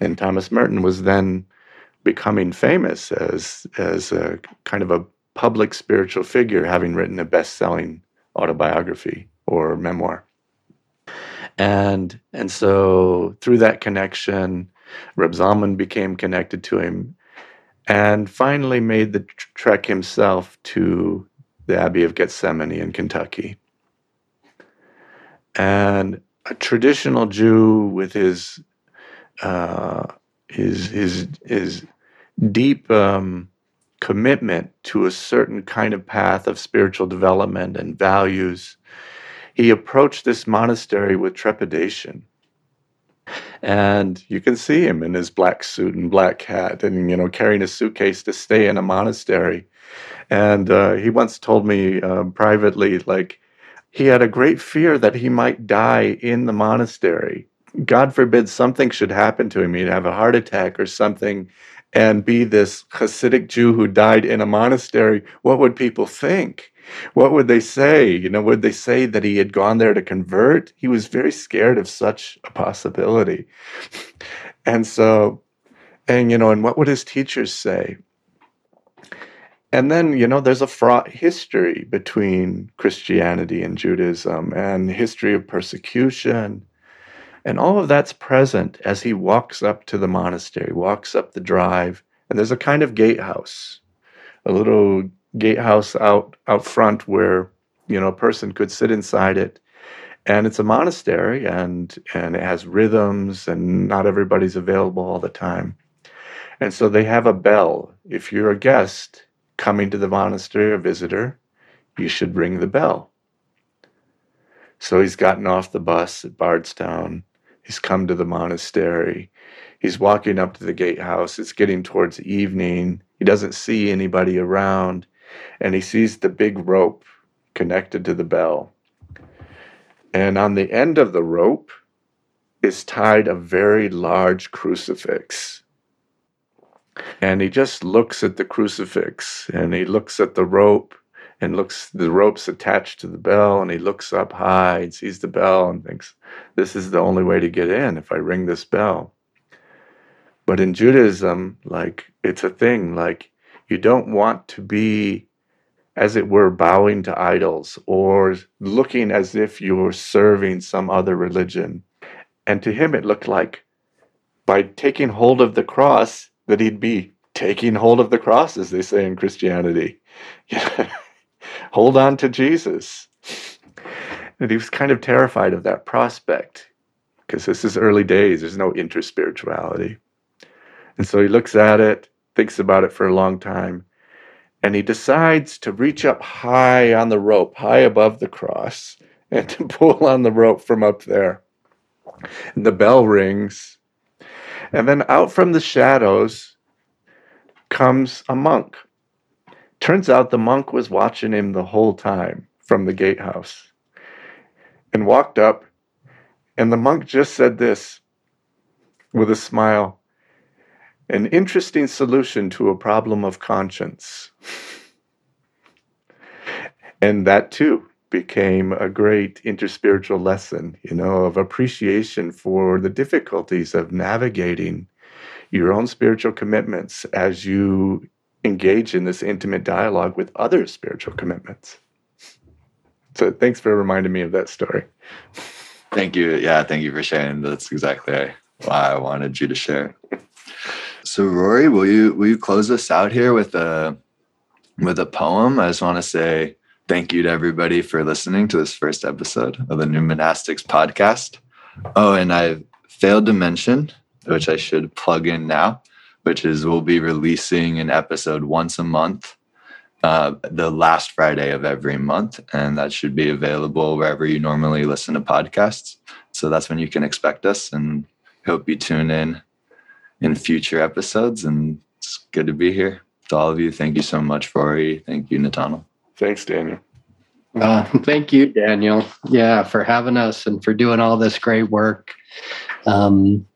A: And Thomas Merton was then becoming famous as, as a kind of a public spiritual figure, having written a best selling autobiography or memoir. And and so through that connection, Reb Zalman became connected to him and finally made the trek himself to the Abbey of Gethsemani in Kentucky. And a traditional Jew with his uh, his his his deep um, commitment to a certain kind of path of spiritual development and values he approached this monastery with trepidation. And you can see him in his black suit and black hat and, you know, carrying a suitcase to stay in a monastery. And uh, he once told me uh, privately, like, he had a great fear that he might die in the monastery. God forbid something should happen to him. He'd have a heart attack or something and be this Hasidic Jew who died in a monastery. What would people think? What would they say? You know, would they say that he had gone there to convert? He was very scared of such a possibility. And so, and you know, and what would his teachers say? And then, you know, there's a fraught history between Christianity and Judaism and history of persecution. And all of that's present as he walks up to the monastery, walks up the drive, and there's a kind of gatehouse, a little gatehouse out out front where you know a person could sit inside it and it's a monastery and and it has rhythms and not everybody's available all the time And so they have a bell. If you're a guest coming to the monastery, a visitor, you should ring the bell. So he's gotten off the bus at Bardstown. He's come to the monastery. He's walking up to the gatehouse. It's getting towards evening. He doesn't see anybody around. And he sees the big rope connected to the bell. And on the end of the rope is tied a very large crucifix. And he just looks at the crucifix and he looks at the rope and looks the rope's attached to the bell and he looks up high and sees the bell and thinks this is the only way to get in if I ring this bell. But in Judaism, like it's a thing, like you don't want to be as it were bowing to idols or looking as if you were serving some other religion. And to him it looked like by taking hold of the cross that he'd be taking hold of the cross, as they say in Christianity. hold on to Jesus. And he was kind of terrified of that prospect because this is early days. There's no interspirituality. And so he looks at it, thinks about it for a long time, and he decides to reach up high on the rope, high above the cross, and to pull on the rope from up there. And the bell rings. And then out from the shadows comes a monk. Turns out the monk was watching him the whole time from the gatehouse and walked up. And the monk just said this with a smile an interesting solution to a problem of conscience. and that too became a great interspiritual lesson, you know, of appreciation for the difficulties of navigating your own spiritual commitments as you engage in this intimate dialogue with other spiritual commitments. So thanks for reminding me of that story.
B: Thank you. Yeah, thank you for sharing. That's exactly why I wanted you to share. So Rory, will you will you close us out here with a with a poem? I just want to say thank you to everybody for listening to this first episode of the New Monastics podcast. Oh, and I failed to mention, which I should plug in now, which is we'll be releasing an episode once a month, uh, the last Friday of every month, and that should be available wherever you normally listen to podcasts. So that's when you can expect us, and hope you tune in in future episodes. And it's good to be here to all of you. Thank you so much, Rory. Thank you, Netanel.
A: Thanks, Daniel.
C: Uh, thank you, Daniel. Yeah, for having us and for doing all this great work. Um,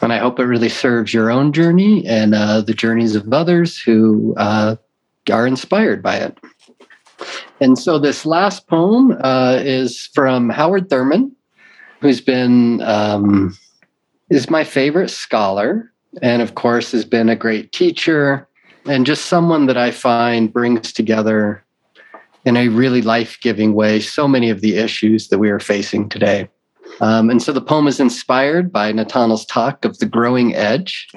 C: and I hope it really serves your own journey and uh, the journeys of others who uh, are inspired by it. And so, this last poem uh, is from Howard Thurman, who's been um, is my favorite scholar and of course has been a great teacher and just someone that I find brings together in a really life giving way so many of the issues that we are facing today. Um, and so the poem is inspired by Netanel's talk of the growing edge.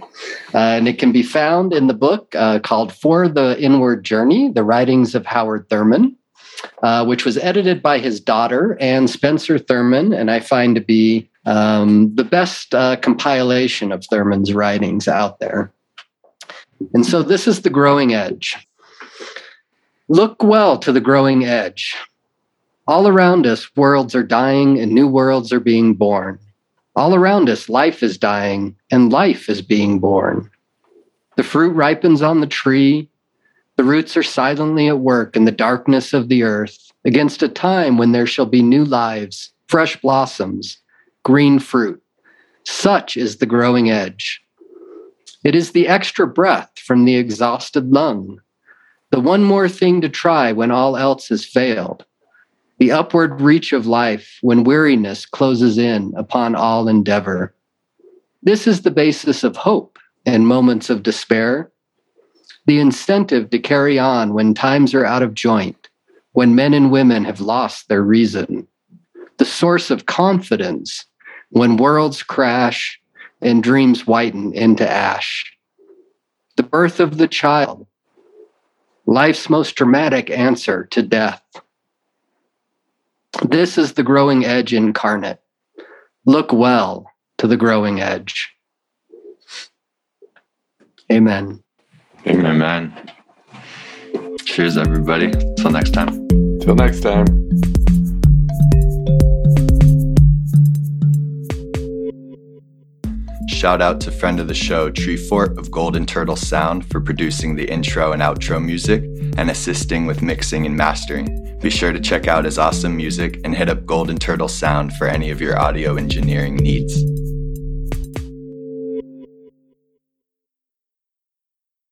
C: Uh, and it can be found in the book uh, called For the Inward Journey The Writings of Howard Thurman, uh, which was edited by his daughter, Anne Spencer Thurman, and I find to be um, the best uh, compilation of Thurman's writings out there. And so this is the growing edge. Look well to the growing edge. All around us, worlds are dying and new worlds are being born. All around us, life is dying and life is being born. The fruit ripens on the tree. The roots are silently at work in the darkness of the earth against a time when there shall be new lives, fresh blossoms, green fruit. Such is the growing edge. It is the extra breath from the exhausted lung, the one more thing to try when all else has failed, the upward reach of life when weariness closes in upon all endeavor. This is the basis of hope in moments of despair, the incentive to carry on when times are out of joint, when men and women have lost their reason, the source of confidence when worlds crash and dreams whiten into ash. The birth of the child, life's most dramatic answer to death. This is the growing edge incarnate. Look well to the growing edge. Amen.
B: Amen. Amen. Cheers, everybody. Till next time.
A: Till next time.
B: Shout out to friend of the show, Treefort of Golden Turtle Sound, for producing the intro and outro music and assisting with mixing and mastering. Be sure to check out his awesome music and hit up Golden Turtle Sound for any of your audio engineering needs.